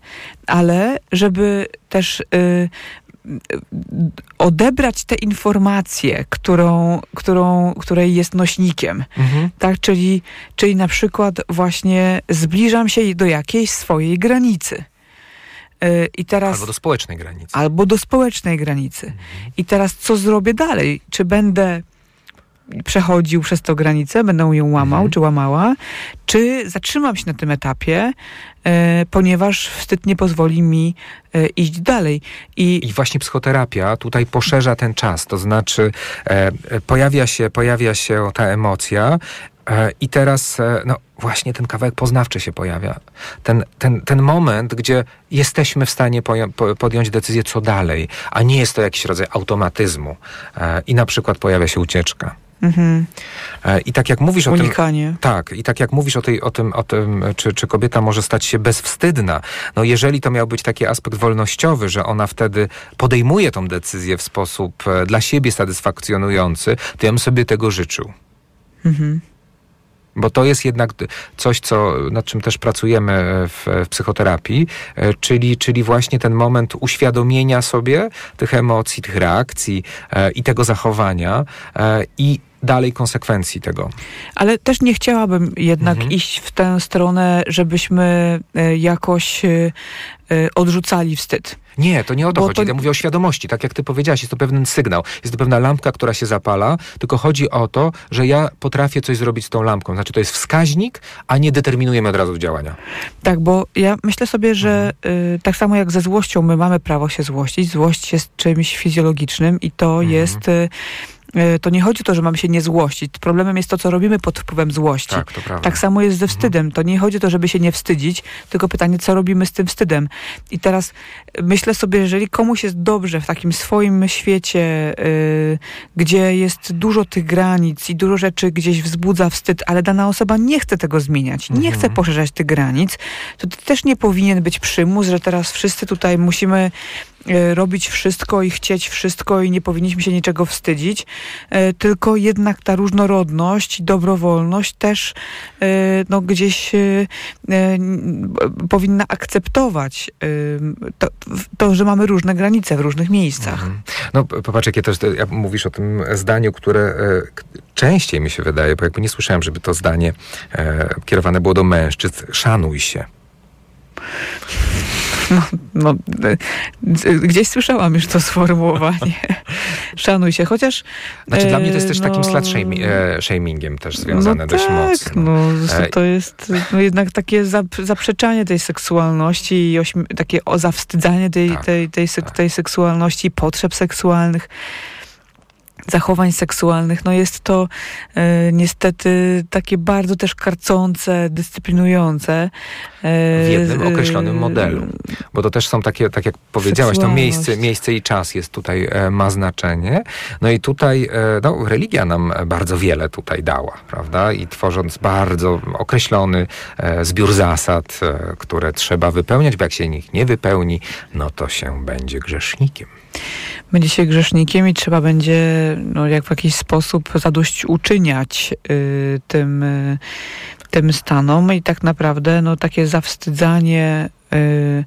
ale żeby też y, odebrać tę informację, którą, którą, której jest nośnikiem. Mhm. Tak, czyli, czyli na przykład właśnie zbliżam się do jakiejś swojej granicy. Y, I teraz, albo do społecznej granicy. Albo do społecznej granicy. Mhm. I teraz co zrobię dalej? Czy będę przechodził przez tę granicę, będę ją łamał mhm. czy łamała, czy zatrzymam się na tym etapie, e, ponieważ wstyd nie pozwoli mi e, iść dalej. I, I właśnie psychoterapia tutaj poszerza ten czas, to znaczy e, pojawia, się, pojawia się ta emocja e, i teraz e, no, właśnie ten kawałek poznawczy się pojawia. Ten, ten, ten moment, gdzie jesteśmy w stanie podjąć decyzję, co dalej, a nie jest to jakiś rodzaj automatyzmu. E, I na przykład pojawia się ucieczka. Mhm. I tak jak mówisz Unikanie. o tym. Tak, i tak jak mówisz o, tej, o tym, o tym czy, czy kobieta może stać się bezwstydna, no jeżeli to miał być taki aspekt wolnościowy, że ona wtedy podejmuje tą decyzję w sposób e, dla siebie satysfakcjonujący, to ja bym sobie tego życzył. Mhm. Bo to jest jednak coś, co, nad czym też pracujemy w, w, psychoterapii, e, czyli, czyli właśnie ten moment uświadomienia sobie tych emocji, tych reakcji e, i tego zachowania e, i dalej konsekwencji tego. Ale też nie chciałabym jednak Mhm. iść w tę stronę, żebyśmy e, jakoś e, e, odrzucali wstyd. Nie, to nie o to Bo chodzi. to- Ja mówię o świadomości, tak jak ty powiedziałaś, jest to pewien sygnał. Jest to pewna lampka, która się zapala, tylko chodzi o to, że ja potrafię coś zrobić z tą lampką. Znaczy to jest wskaźnik, a nie determinujemy od razu działania. Tak, bo ja myślę sobie, że Mhm. y, tak samo jak ze złością my mamy prawo się złościć, złość jest czymś fizjologicznym i to Mhm. jest... Y, y, to nie chodzi o to, że mamy się nie złościć. Problemem jest to, co robimy pod wpływem złości. Tak, to prawda. Tak samo jest ze wstydem. To nie chodzi o to, żeby się nie wstydzić, tylko pytanie, co robimy z tym wstydem. I teraz myślę sobie, jeżeli komuś jest dobrze w takim swoim świecie, y, gdzie jest dużo tych granic i dużo rzeczy gdzieś wzbudza wstyd, ale dana osoba nie chce tego zmieniać, nie chce poszerzać tych granic, to też nie powinien być przymus, że teraz wszyscy tutaj musimy robić wszystko i chcieć wszystko i nie powinniśmy się niczego wstydzić, y, tylko jednak ta różnorodność, dobrowolność też y, no, gdzieś powinna akceptować to, to, że mamy różne granice w różnych miejscach. Mhm. No popatrz, jakie też, ja- mówisz o tym zdaniu, które e, częściej mi się wydaje, bo jakby nie słyszałem, żeby to zdanie e, kierowane było do mężczyzn. Szanuj się. No, y, y, gdzieś słyszałam już to sformułowanie. Szanuj się, chociaż... Znaczy dla mnie to jest też e, takim no, slut shami- e, shamingiem też związane no dość tak, mocno. No, E, to jest no, jednak takie zap- zaprzeczanie tej seksualności i takie o zawstydzanie tej, Tak, tej, tej, sek- tak. tej seksualności, potrzeb seksualnych. Zachowań seksualnych, no jest to e, niestety takie bardzo też karcące, dyscyplinujące. e, w jednym e, określonym modelu. Bo to też są takie, tak jak powiedziałaś, to miejsce, miejsce i czas jest tutaj, e, ma znaczenie. No i tutaj, e, no, religia nam bardzo wiele tutaj dała, prawda? I tworząc bardzo określony e, zbiór zasad, które trzeba wypełniać, bo jak się ich nie wypełni, no to się będzie grzesznikiem. Będzie się grzesznikiem i trzeba będzie no, jak w jakiś sposób zadośćuczyniać y, tym, y, tym stanom. I tak naprawdę no, takie zawstydzanie y,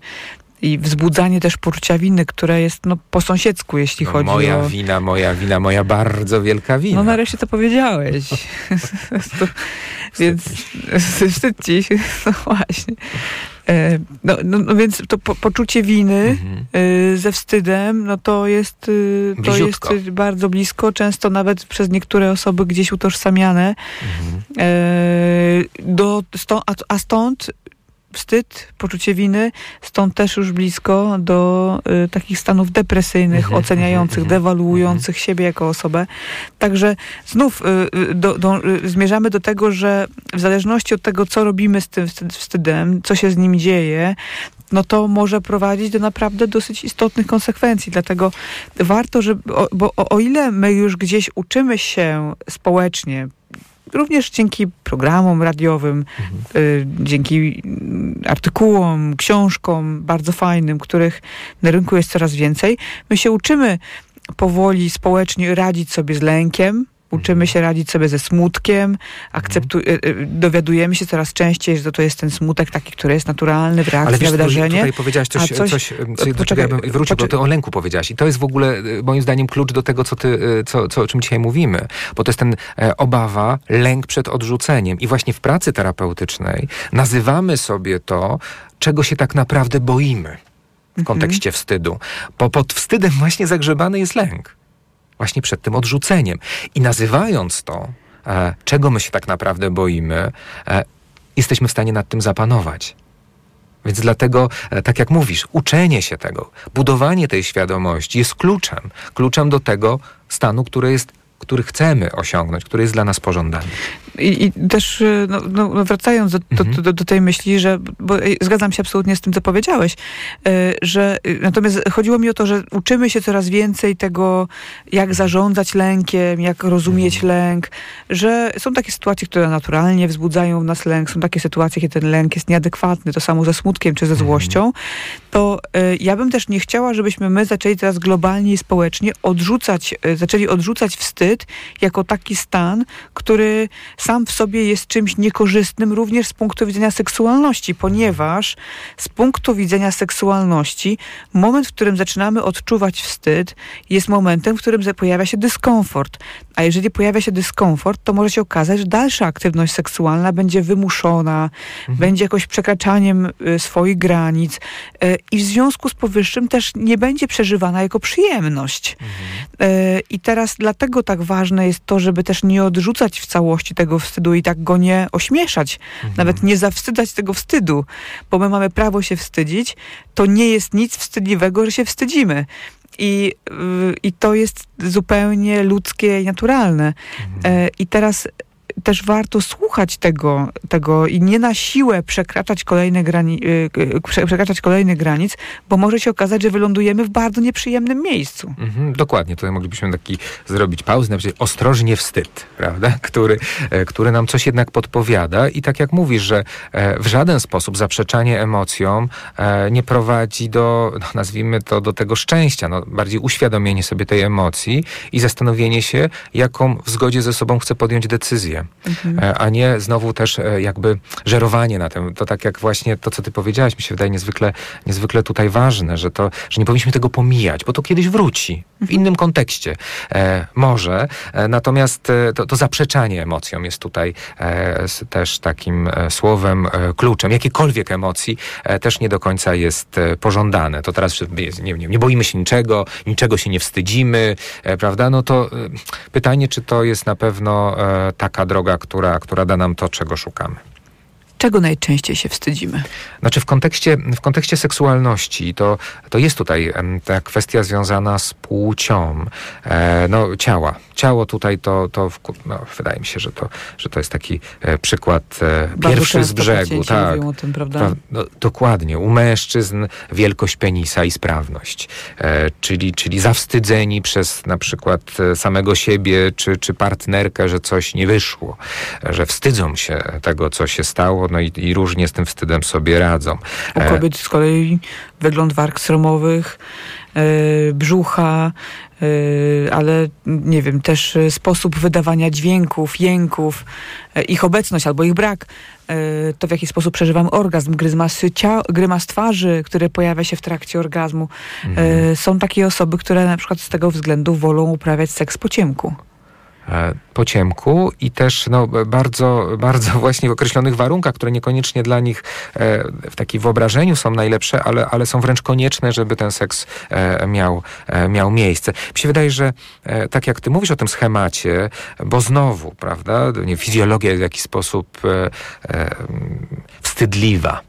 i wzbudzanie też poczucia winy, które jest no, po sąsiedzku, jeśli No, chodzi moja o... wina, moja wina, moja bardzo wielka wina. No nareszcie to powiedziałeś. to, więc wstyd ci. No właśnie. E, No, no, no więc to po, poczucie winy Mhm. y, ze wstydem, no to jest, y, to jest Bliziutko. bardzo blisko, często nawet przez niektóre osoby gdzieś utożsamiane. Mhm. E, do, stą, a, a stąd wstyd, poczucie winy, stąd też już blisko do y, takich stanów depresyjnych, Mhm, oceniających, mhm, dewaluujących siebie jako osobę. Także znów y, y, do, do, y, zmierzamy do tego, że w zależności od tego, co robimy z tym wstyd- wstydem, co się z nim dzieje, no to może prowadzić do naprawdę dosyć istotnych konsekwencji. Dlatego warto, o, bo o, o ile my już gdzieś uczymy się społecznie, również dzięki programom radiowym, y, dzięki mm, artykułom, książkom bardzo fajnym, których na rynku jest coraz więcej, my się uczymy powoli społecznie radzić sobie z lękiem, Uczymy się radzić sobie ze smutkiem, akceptu- y, y, dowiadujemy się coraz częściej, że to jest ten smutek taki, który jest naturalny w reakcji Ale wiesz, na wydarzenie. tutaj powiedziałaś coś, coś, coś- coś, poczekaj, poczekaj, ja bym wrócił, bo ty o lęku powiedziałaś. I to jest w ogóle, moim zdaniem, klucz do tego, co ty, co, co, o czym dzisiaj mówimy. Bo to jest ten e, obawa, lęk przed odrzuceniem. I właśnie w pracy terapeutycznej nazywamy sobie to, czego się tak naprawdę boimy w kontekście wstydu. Bo pod wstydem właśnie zagrzebany jest lęk. Właśnie przed tym odrzuceniem. I nazywając to, e, czego my się tak naprawdę boimy, e, jesteśmy w stanie nad tym zapanować. Więc dlatego, e, tak jak mówisz, uczenie się tego, budowanie tej świadomości jest kluczem. Kluczem do tego stanu, który jest który chcemy osiągnąć, który jest dla nas pożądany. I, I też y, no, no, no wracając do, do, Mhm. do, do tej myśli, że bo y, zgadzam się absolutnie z tym, co powiedziałeś, y, że natomiast chodziło mi o to, że uczymy się coraz więcej tego, jak zarządzać lękiem, jak rozumieć Mhm. lęk, że są takie sytuacje, które naturalnie wzbudzają w nas lęk, są takie sytuacje, kiedy ten lęk jest nieadekwatny, to samo ze smutkiem czy ze Mhm. złością, to y, ja bym też nie chciała, żebyśmy my zaczęli teraz globalnie i społecznie odrzucać, zaczęli odrzucać wstyd jako taki stan, który sam w sobie jest czymś niekorzystnym również z punktu widzenia seksualności, ponieważ z punktu widzenia seksualności moment, w którym zaczynamy odczuwać wstyd, jest momentem, w którym pojawia się dyskomfort. A jeżeli pojawia się dyskomfort, to może się okazać, że dalsza aktywność seksualna będzie wymuszona, mhm. będzie jakoś przekraczaniem y, swoich granic y, i w związku z powyższym też nie będzie przeżywana jako przyjemność. Mhm. Y, I teraz dlatego tak ważne jest to, żeby też nie odrzucać w całości tego wstydu i tak go nie ośmieszać, mhm. nawet nie zawstydzać tego wstydu, bo my mamy prawo się wstydzić, to nie jest nic wstydliwego, że się wstydzimy. I, I to jest zupełnie ludzkie i naturalne. Mhm. I teraz też warto słuchać tego, tego i nie na siłę przekraczać, kolejne grani y, y, przekraczać kolejnych granic, bo może się okazać, że wylądujemy w bardzo nieprzyjemnym miejscu. Mhm, dokładnie. Tutaj moglibyśmy taki zrobić pauzę, napisać ostrożnie wstyd, prawda? Który, e, który nam coś jednak podpowiada i tak jak mówisz, że e, w żaden sposób zaprzeczanie emocjom e, nie prowadzi do, no, nazwijmy to, do tego szczęścia. No, bardziej uświadomienie sobie tej emocji i zastanowienie się, jaką w zgodzie ze sobą chcę podjąć decyzję mhm. E, a nie znowu też e, jakby żerowanie na tym. To tak jak właśnie to, co ty powiedziałaś, mi się wydaje niezwykle, niezwykle tutaj ważne, że, to, że nie powinniśmy tego pomijać, bo to kiedyś wróci w mhm. innym kontekście. E, może, e, natomiast e, to, to, zaprzeczanie emocjom jest tutaj też takim słowem, kluczem. Jakiekolwiek emocji też nie do końca jest pożądane. To teraz nie, nie, nie boimy się niczego, niczego się nie wstydzimy, prawda? No to pytanie, czy to jest na pewno taka droga, która, która da nam to, czego szukamy. Czego najczęściej się wstydzimy? Znaczy w kontekście, w kontekście seksualności to, to jest tutaj ta kwestia związana z płcią, e, no, ciała. Ciało tutaj to, to no, wydaje mi się, że to, że to jest taki e, przykład e, pierwszy z brzegu. Tak, o tym, prawda? no, dokładnie. U mężczyzn wielkość penisa i sprawność. E, czyli, czyli zawstydzeni przez na przykład e, samego siebie czy, czy partnerkę, że coś nie wyszło. Że wstydzą się tego, co się stało no i, i różnie z tym wstydem sobie radzą. U e, kobiet z kolei wygląd warg sromowych, e, brzucha, e, ale nie wiem, też sposób wydawania dźwięków, jęków, ich obecność albo ich brak, to w jaki sposób przeżywam orgazm, grymasy cia- grymas twarzy, który pojawia się w trakcie orgazmu. Mhm. Są takie osoby, które na przykład z tego względu wolą uprawiać seks po ciemku. E, po ciemku i też no, bardzo, bardzo właśnie w określonych warunkach, które niekoniecznie dla nich e, w takim wyobrażeniu są najlepsze, ale, ale są wręcz konieczne, żeby ten seks e, miał, miał miejsce. Mi się wydaje, że tak jak ty mówisz o tym schemacie, bo znowu, prawda, fizjologia jest w jakiś sposób wstydliwa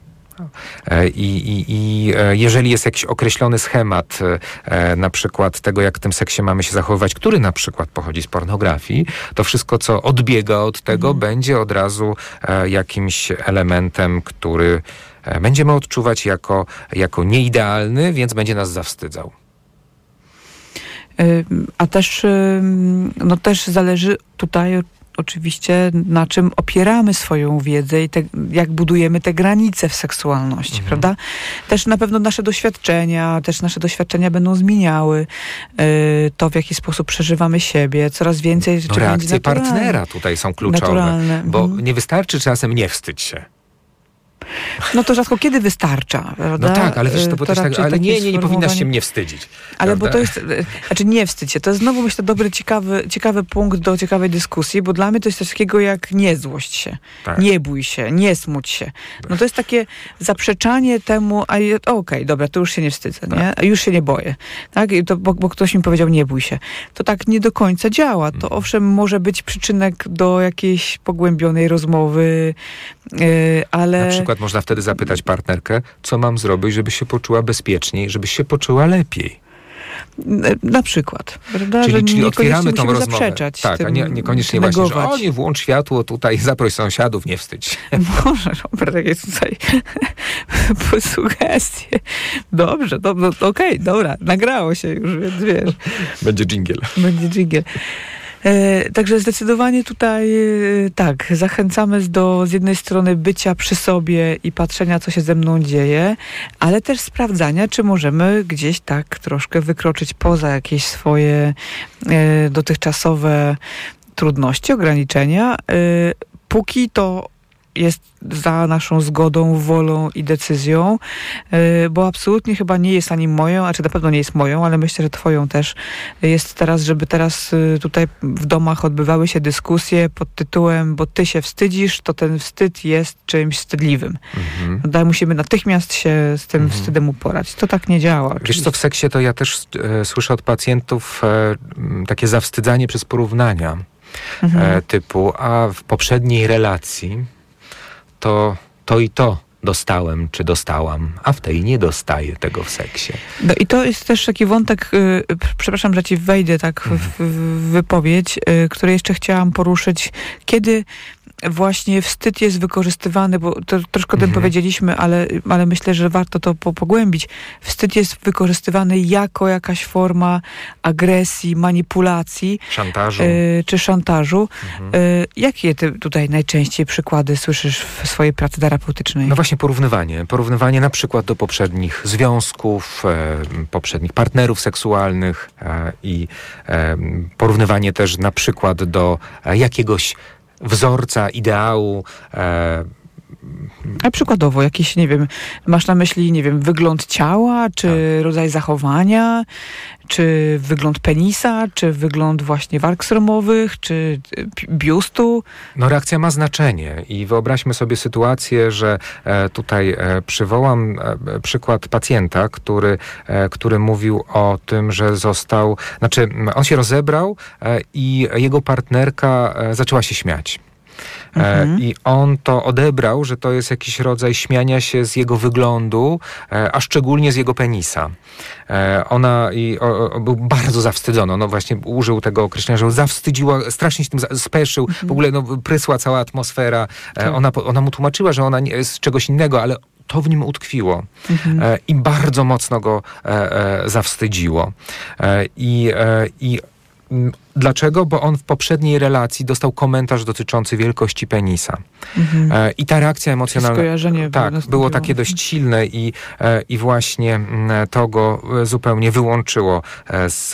I, i, I, e, jeżeli jest jakiś określony schemat, e, na przykład tego, jak w tym seksie mamy się zachowywać, który na przykład pochodzi z pornografii, to wszystko, co odbiega od tego, mhm. będzie od razu jakimś elementem, który będziemy odczuwać jako, jako nieidealny, więc będzie nas zawstydzał. A też, no też zależy tutaj oczywiście na czym opieramy swoją wiedzę i te, jak budujemy te granice w seksualności, mhm. prawda? Też na pewno nasze doświadczenia, też nasze doświadczenia będą zmieniały y, to, w jaki sposób przeżywamy siebie. Coraz więcej no, reakcje partnera tutaj są kluczowe, naturalne. bo mhm. nie wystarczy czasem nie wstydź się. No to rzadko kiedy wystarcza, prawda? No tak, ale wiesz, to, to też tak, ale nie, nie, nie powinnaś się mnie wstydzić. Ale prawda? bo to jest, znaczy nie wstydź się, to jest znowu myślę dobry, ciekawy, ciekawy punkt do ciekawej dyskusji, bo dla mnie to jest coś takiego jak nie złość się, tak. nie bój się, nie smuć się. No to jest takie zaprzeczanie temu, a okej, okay, dobra, to już się nie wstydzę, tak. nie? A już się nie boję, tak? I to, bo, bo ktoś mi powiedział nie bój się. To tak nie do końca działa. To mhm. owszem może być przyczynek do jakiejś pogłębionej rozmowy, yy, ale... Na przykład można wtedy zapytać partnerkę, co mam zrobić, żeby się poczuła bezpieczniej, żeby się poczuła lepiej. Na przykład. Prawda? Czyli, czyli otwieramy tą rozmowę. Tak, a nie, niekoniecznie właśnie, że o nie włącz światło tutaj, zaproś sąsiadów, nie wstydź. Może, Robert, takie tutaj sugestie. Dobrze, do, do, okej, okay, dobra, nagrało się już, więc wiesz. Będzie dżingiel. Będzie dżingiel. E, także zdecydowanie tutaj e, tak, zachęcamy do z jednej strony bycia przy sobie i patrzenia, co się ze mną dzieje, ale też sprawdzania, czy możemy gdzieś tak troszkę wykroczyć poza jakieś swoje e, dotychczasowe trudności, ograniczenia, póki to jest za naszą zgodą, wolą i decyzją, y, bo absolutnie chyba nie jest ani moją, a czy na pewno nie jest moją, ale myślę, że twoją też jest teraz, żeby teraz y, tutaj w domach odbywały się dyskusje pod tytułem, bo ty się wstydzisz, to ten wstyd jest czymś wstydliwym. Mhm. No, musimy natychmiast się z tym mhm. wstydem uporać. To tak nie działa. Oczywiście. Wiesz co, w seksie to ja też e, słyszę od pacjentów e, takie zawstydzanie przez porównania. Mhm. E, typu, a w poprzedniej relacji to to i to dostałem czy dostałam, a w tej nie dostaję tego w seksie. No i to jest też taki wątek, y, przepraszam, że ci wejdę tak w, w, wypowiedź, y, który jeszcze chciałam poruszyć. Kiedy właśnie wstyd jest wykorzystywany, bo to troszkę o tym mhm. powiedzieliśmy, ale, ale myślę, że warto to po, pogłębić. Wstyd jest wykorzystywany jako jakaś forma agresji, manipulacji. Szantażu. Y, czy szantażu. Mhm. Y, jakie ty tutaj najczęściej przykłady słyszysz w swojej pracy terapeutycznej? No właśnie porównywanie. Porównywanie na przykład do poprzednich związków, e, poprzednich partnerów seksualnych e, i e, porównywanie też na przykład do e, jakiegoś wzorca, ideału. E, a przykładowo, jakiś, nie wiem, masz na myśli, nie wiem, wygląd ciała, czy tak. rodzaj zachowania, czy wygląd penisa, czy wygląd właśnie warg sromowych, czy biustu? No reakcja ma znaczenie i wyobraźmy sobie sytuację, że e, tutaj e, przywołam e, przykład pacjenta, który, który mówił o tym, że został, znaczy on się rozebrał i jego partnerka zaczęła się śmiać. E, mhm. I on to odebrał, że to jest jakiś rodzaj śmiania się z jego wyglądu, e, a szczególnie z jego penisa. E, ona i o, o, był bardzo zawstydzony. No właśnie użył tego określenia, że zawstydziła, strasznie się tym speszył. Mhm. W ogóle no, prysła cała atmosfera. Tak. Ona, ona mu tłumaczyła, że ona nie jest czegoś innego, ale to w nim utkwiło mhm. e, i bardzo mocno go e, e, zawstydziło. I, i Dlaczego? Bo on w poprzedniej relacji dostał komentarz dotyczący wielkości penisa. Mhm. E, I ta reakcja emocjonalna tak, było takie dość silne i, e, i właśnie mm, to go e, zupełnie wyłączyło z,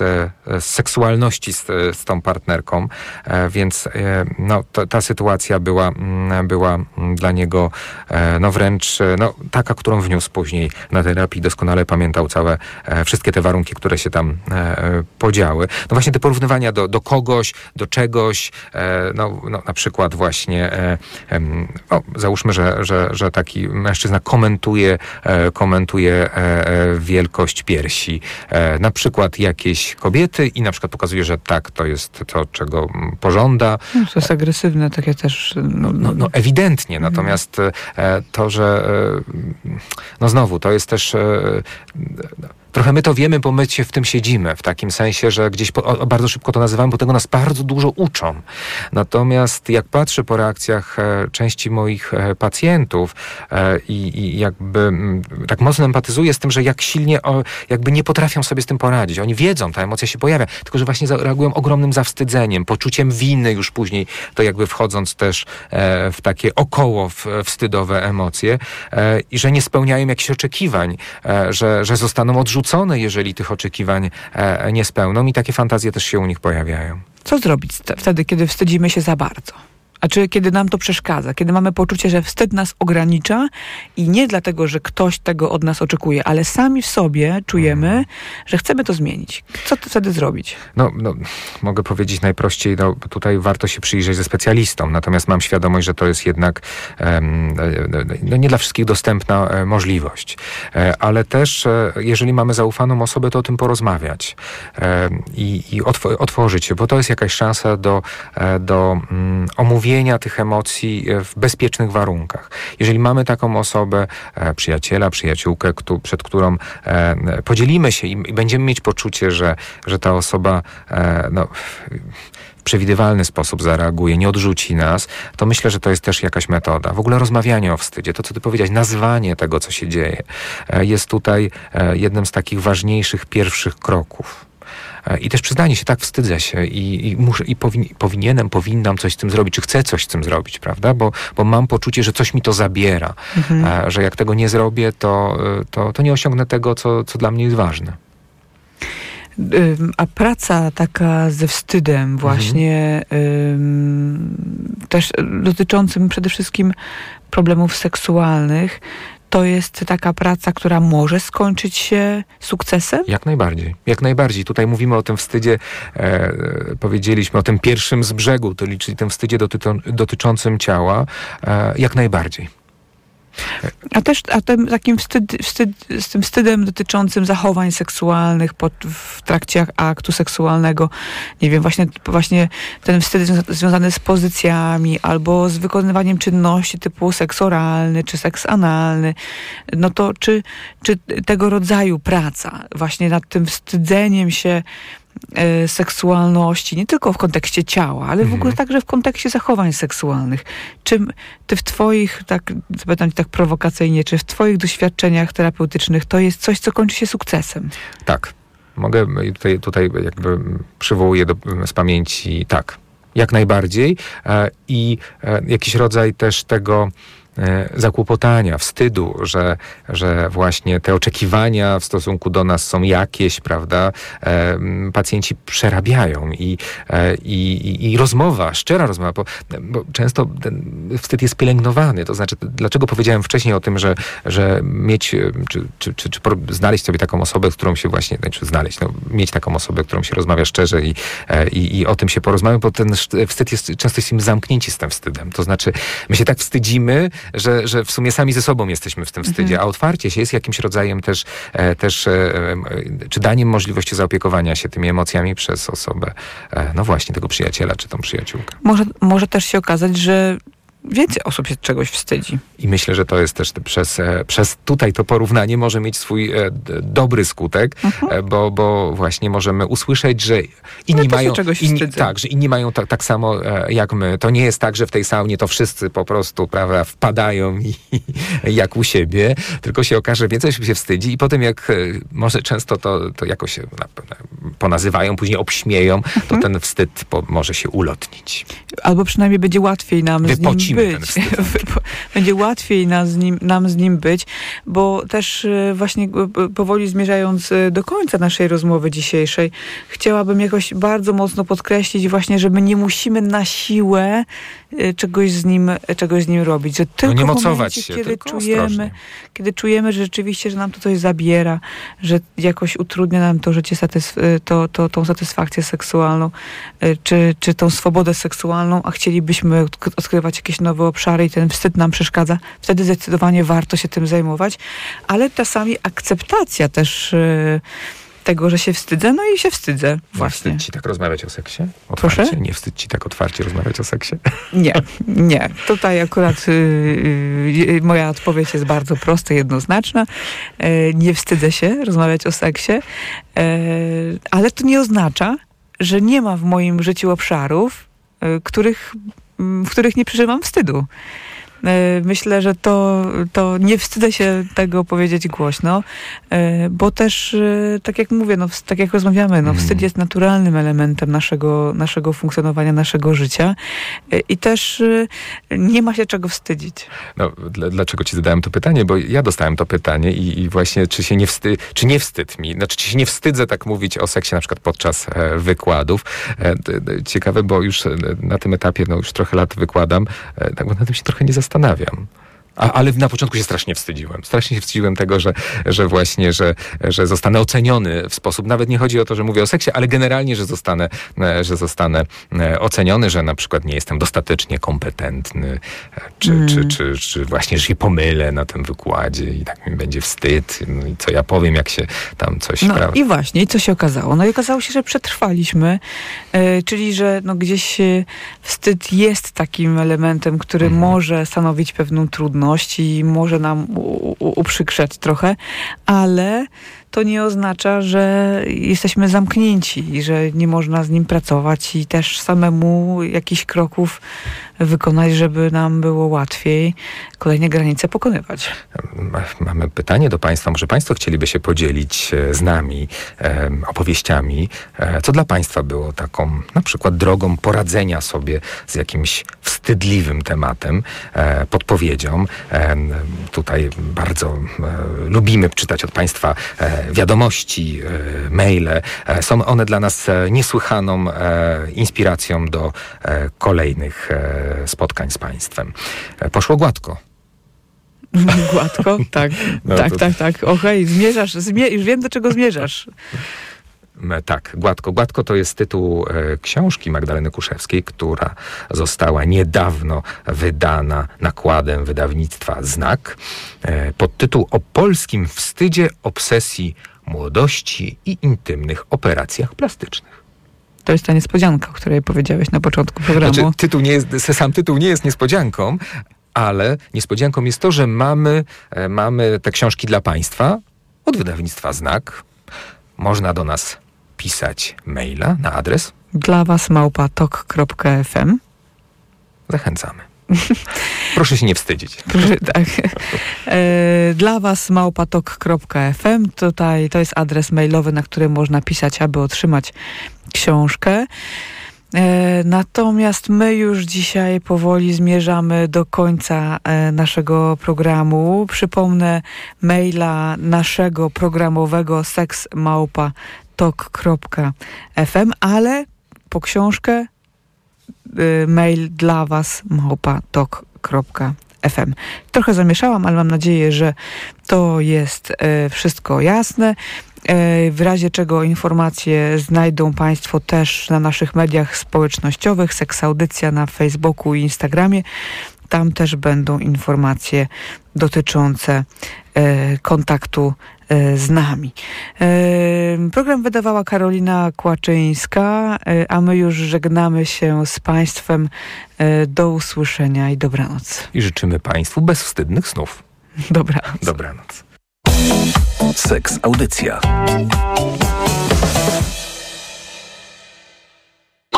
z seksualności z, z tą partnerką. Więc no, to, ta sytuacja była, mm, była mm, dla niego no, wręcz no, taka, którą wniósł później na terapii. Doskonale pamiętał całe, wszystkie te warunki, które się tam podziały. No właśnie te porównywania do, do kogoś, do czegoś, e, no, no na przykład właśnie, e, no, załóżmy, że, że, że taki mężczyzna komentuje, e, komentuje wielkość piersi, na przykład jakieś kobiety i na przykład pokazuje, że tak, to jest to, czego pożąda. No, to jest agresywne, takie też. No, no, no ewidentnie, mhm. natomiast to, że no znowu, to jest też trochę my to wiemy, bo my się w tym siedzimy, w takim sensie, że gdzieś po, o, bardzo szybko to nazywamy, bo tego nas bardzo dużo uczą. Natomiast jak patrzę po reakcjach e, części moich e, pacjentów e, i, jakby m, tak mocno empatyzuję z tym, że jak silnie o, jakby nie potrafią sobie z tym poradzić. Oni wiedzą, ta emocja się pojawia, tylko że właśnie reagują ogromnym zawstydzeniem, poczuciem winy już później, to jakby wchodząc też e, w takie około w, wstydowe emocje e, i że nie spełniają jakichś oczekiwań, e, że, że zostaną odrzuceni odrzucone, jeżeli tych oczekiwań e, nie spełną i takie fantazje też się u nich pojawiają. Co zrobić wtedy, kiedy wstydzimy się za bardzo? A czy kiedy nam to przeszkadza, kiedy mamy poczucie, że wstyd nas ogranicza i nie dlatego, że ktoś tego od nas oczekuje, ale sami w sobie czujemy, mm. że chcemy to zmienić. Co to wtedy zrobić? No, no, mogę powiedzieć najprościej, no, tutaj warto się przyjrzeć ze specjalistą, natomiast mam świadomość, że to jest jednak um, no, nie dla wszystkich dostępna e, możliwość. E, ale też, e, jeżeli mamy zaufaną osobę, to o tym porozmawiać i, i otworzyć się, bo to jest jakaś szansa do, do um, omówienia tych emocji e, w bezpiecznych warunkach. Jeżeli mamy taką osobę, e, przyjaciela, przyjaciółkę, przed którą e, podzielimy się i będziemy mieć poczucie, że, że ta osoba no, w przewidywalny sposób zareaguje, nie odrzuci nas, to myślę, że to jest też jakaś metoda. W ogóle rozmawianie o wstydzie, to co ty powiedziałeś, nazwanie tego, co się dzieje, jest tutaj jednym z takich ważniejszych pierwszych kroków. I też przyznanie się, tak, wstydzę się i, i, muszę, i powin, powinienem, powinnam coś z tym zrobić, czy chcę coś z tym zrobić, prawda? Bo, bo mam poczucie, że coś mi to zabiera, mhm. że jak tego nie zrobię, to, to, to nie osiągnę tego, co, co dla mnie jest ważne. A praca taka ze wstydem właśnie ym, też dotyczącym przede wszystkim problemów seksualnych, to jest taka praca, która może skończyć się sukcesem? Jak najbardziej. Jak najbardziej. Tutaj mówimy o tym wstydzie, e, powiedzieliśmy o tym pierwszym z brzegu, to tym wstydzie dotyczącym ciała. E, jak najbardziej. A też a tym takim wstyd, wstyd, z tym wstydem dotyczącym zachowań seksualnych pod, w trakcie aktu seksualnego, nie wiem, właśnie, właśnie ten wstyd związa- związany z pozycjami albo z wykonywaniem czynności typu seks oralny czy seks analny, no to czy, czy tego rodzaju praca właśnie nad tym wstydzeniem się seksualności, nie tylko w kontekście ciała, ale w ogóle także w kontekście zachowań seksualnych. Czym ty w twoich, tak zapytam cię tak prowokacyjnie, czy w twoich doświadczeniach terapeutycznych to jest coś, co kończy się sukcesem? Tak. Mogę i tutaj, tutaj jakby przywołuję do, z pamięci, tak, jak najbardziej. E, I e, jakiś rodzaj też tego e, zakłopotania, wstydu, że, że właśnie te oczekiwania w stosunku do nas są jakieś, prawda, e, pacjenci przerabiają i, e, i, i, i rozmowa, szczera rozmowa, bo, bo często wstyd jest pielęgnowany, to znaczy, dlaczego powiedziałem wcześniej o tym, że, że mieć, e, czy, czy, czy, czy znaleźć sobie taką osobę, z którą się właśnie, znaczy znaleźć, no, mieć taką osobę, którą się rozmawia szczerze i, e, i, i o tym się porozmawiać, bo ten wstyd jest, często jesteśmy zamknięci z tym wstydem, to znaczy, my się tak wstydzimy, że, że w sumie sami ze sobą jesteśmy w tym wstydzie, a otwarcie się jest jakimś rodzajem też, e, też e, e, czy daniem możliwości zaopiekowania się tymi emocjami przez osobę, no właśnie, tego przyjaciela czy tą przyjaciółkę. Może, może też się okazać, że więcej osób się czegoś wstydzi. I myślę, że to jest też przez, e, przez tutaj to porównanie może mieć swój e, dobry skutek, e, bo, bo właśnie możemy usłyszeć, że inni mają. czegoś inni, wstydzę. tak, że inni mają tak, tak samo jak my. To nie jest tak, że w tej saunie to wszyscy po prostu prawda, wpadają i, jak u siebie, tylko się okaże, więcej osób się wstydzi i potem jak może często to, to jakoś ponazywają, później obśmieją, Mhm. to ten wstyd po, może się ulotnić. Albo przynajmniej będzie łatwiej nam Wypocimy być. będzie łatwiej nas z nim, nam z nim być, bo też e, właśnie e, powoli zmierzając e, do końca naszej rozmowy dzisiejszej, chciałabym jakoś bardzo mocno podkreślić właśnie, że my nie musimy na siłę czegoś z nim, czegoś z nim robić. Że tylko No nie mocować momencie, się, kiedy czujemy, ostrożnie. kiedy czujemy, że rzeczywiście, że nam to coś zabiera, że jakoś utrudnia nam to życie, satysf- e, to, to, tą satysfakcję seksualną, e, czy, czy tą swobodę seksualną, a chcielibyśmy odk- odkrywać jakieś nowe obszary i ten wstyd nam przeszkadza, wtedy zdecydowanie warto się tym zajmować, ale czasami akceptacja też tego, że się wstydzę, no i się wstydzę Nie właśnie. wstyd ci tak rozmawiać o seksie? Proszę? Otwarcie? Nie wstyd ci tak otwarcie rozmawiać o seksie? Nie, nie. Tutaj akurat y, y, moja odpowiedź jest bardzo prosta, jednoznaczna. E, nie wstydzę się rozmawiać o seksie, e, ale to nie oznacza, że nie ma w moim życiu obszarów, e, których, w których nie przeżywam wstydu. E, Myślę, że to, to nie wstydzę się tego powiedzieć głośno, e, bo też, e, tak jak mówię, no, tak jak rozmawiamy, no, wstyd jest naturalnym elementem naszego, naszego funkcjonowania, naszego życia i też nie ma się czego wstydzić. No, dla, dlaczego ci zadałem to pytanie? Bo ja dostałem to pytanie i, i właśnie czy się nie wstyd, czy nie wstyd mi, znaczy czy się nie wstydzę tak mówić o seksie na przykład podczas wykładów. Ciekawe, bo już na tym etapie, no już trochę lat wykładam, tak bo na tym się trochę nie zastanawiam zastanawiam. A, ale na początku się strasznie wstydziłem. Strasznie się wstydziłem tego, że, że właśnie, że, że zostanę oceniony w sposób, nawet nie chodzi o to, że mówię o seksie, ale generalnie, że zostanę, e, że zostanę e, oceniony, że na przykład nie jestem dostatecznie kompetentny, e, czy, Mm. czy, czy, czy właśnie, że się pomylę na tym wykładzie i tak mi będzie wstyd, no i co ja powiem, jak się tam coś, No i właśnie, i co się okazało? No i okazało się, że przetrwaliśmy, e, czyli że no gdzieś wstyd jest takim elementem, który Mhm. może stanowić pewną trudność i może nam uprzykrzać trochę, ale to nie oznacza, że jesteśmy zamknięci i że nie można z nim pracować i też samemu jakichś kroków wykonać, żeby nam było łatwiej kolejne granice pokonywać. Ma- Mamy pytanie do Państwa. Może Państwo chcieliby się podzielić e, z nami e, opowieściami, e, co dla Państwa było taką na przykład drogą poradzenia sobie z jakimś wstydliwym tematem, podpowiedzią. Tutaj bardzo lubimy czytać od Państwa wiadomości, maile. Są one dla nas niesłychaną inspiracją do kolejnych spotkań z Państwem. Poszło gładko. Gładko? Tak, no tak, to... tak, tak. Okej, okay. zmierzasz, zmie już wiem do czego zmierzasz. Tak, Gładko. Gładko to jest tytuł e, książki Magdaleny Kuszewskiej, która została niedawno wydana nakładem wydawnictwa Znak e, pod tytuł O polskim wstydzie, obsesji młodości i intymnych operacjach plastycznych. To jest ta niespodzianka, o której powiedziałeś na początku programu. Znaczy, tytuł nie jest, sam tytuł nie jest niespodzianką, ale niespodzianką jest to, że mamy, e, mamy te książki dla Państwa od wydawnictwa Znak. Można do nas pisać maila na adres dla was małpatok.fm. Zachęcamy. Proszę się nie wstydzić. tak. E, dla was małpatok.fm. Tutaj to jest adres mailowy, na który można pisać, aby otrzymać książkę. E, natomiast my już dzisiaj powoli zmierzamy do końca e, naszego programu. Przypomnę maila naszego programowego seksmałpa.tok.fm, ale po książkę e, mail dla Was małpa.tok.fm. Trochę zamieszałam, ale mam nadzieję, że to jest wszystko jasne. E, w razie czego informacje znajdą Państwo też na naszych mediach społecznościowych, Seksaudycja na Facebooku i Instagramie. Tam też będą informacje dotyczące e, kontaktu z nami. Program wydawała Karolina Kłaczyńska, a my już żegnamy się z Państwem. Do usłyszenia i dobranoc. I życzymy Państwu bezwstydnych snów. Dobranoc. Dobranoc. Seks Audycja.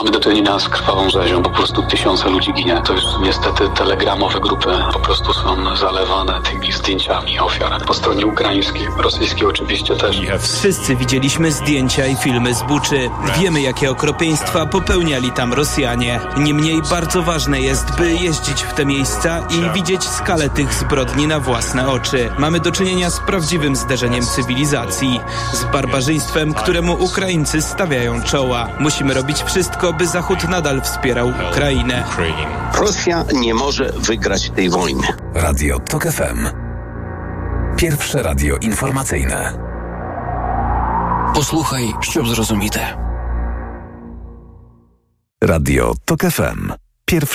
Mamy do czynienia z krwawą rzezią, po prostu tysiące ludzi ginie. To już niestety telegramowe grupy po prostu są zalewane tymi zdjęciami ofiar. Po stronie ukraińskiej, rosyjskiej oczywiście też. Wszyscy widzieliśmy zdjęcia i filmy z Buczy. Wiemy, jakie okropieństwa popełniali tam Rosjanie. Niemniej bardzo ważne jest, by jeździć w te miejsca i widzieć skalę tych zbrodni na własne oczy. Mamy do czynienia z prawdziwym zderzeniem cywilizacji, z barbarzyństwem, któremu Ukraińcy stawiają czoła. Musimy robić wszystko, by Zachód nadal wspierał Ukrainę. Rosja nie może wygrać tej wojny. Radio TOK FM. Pierwsze radio informacyjne. Posłuchaj, щоб зрозуміти. Radio TOK FM. Pierwsze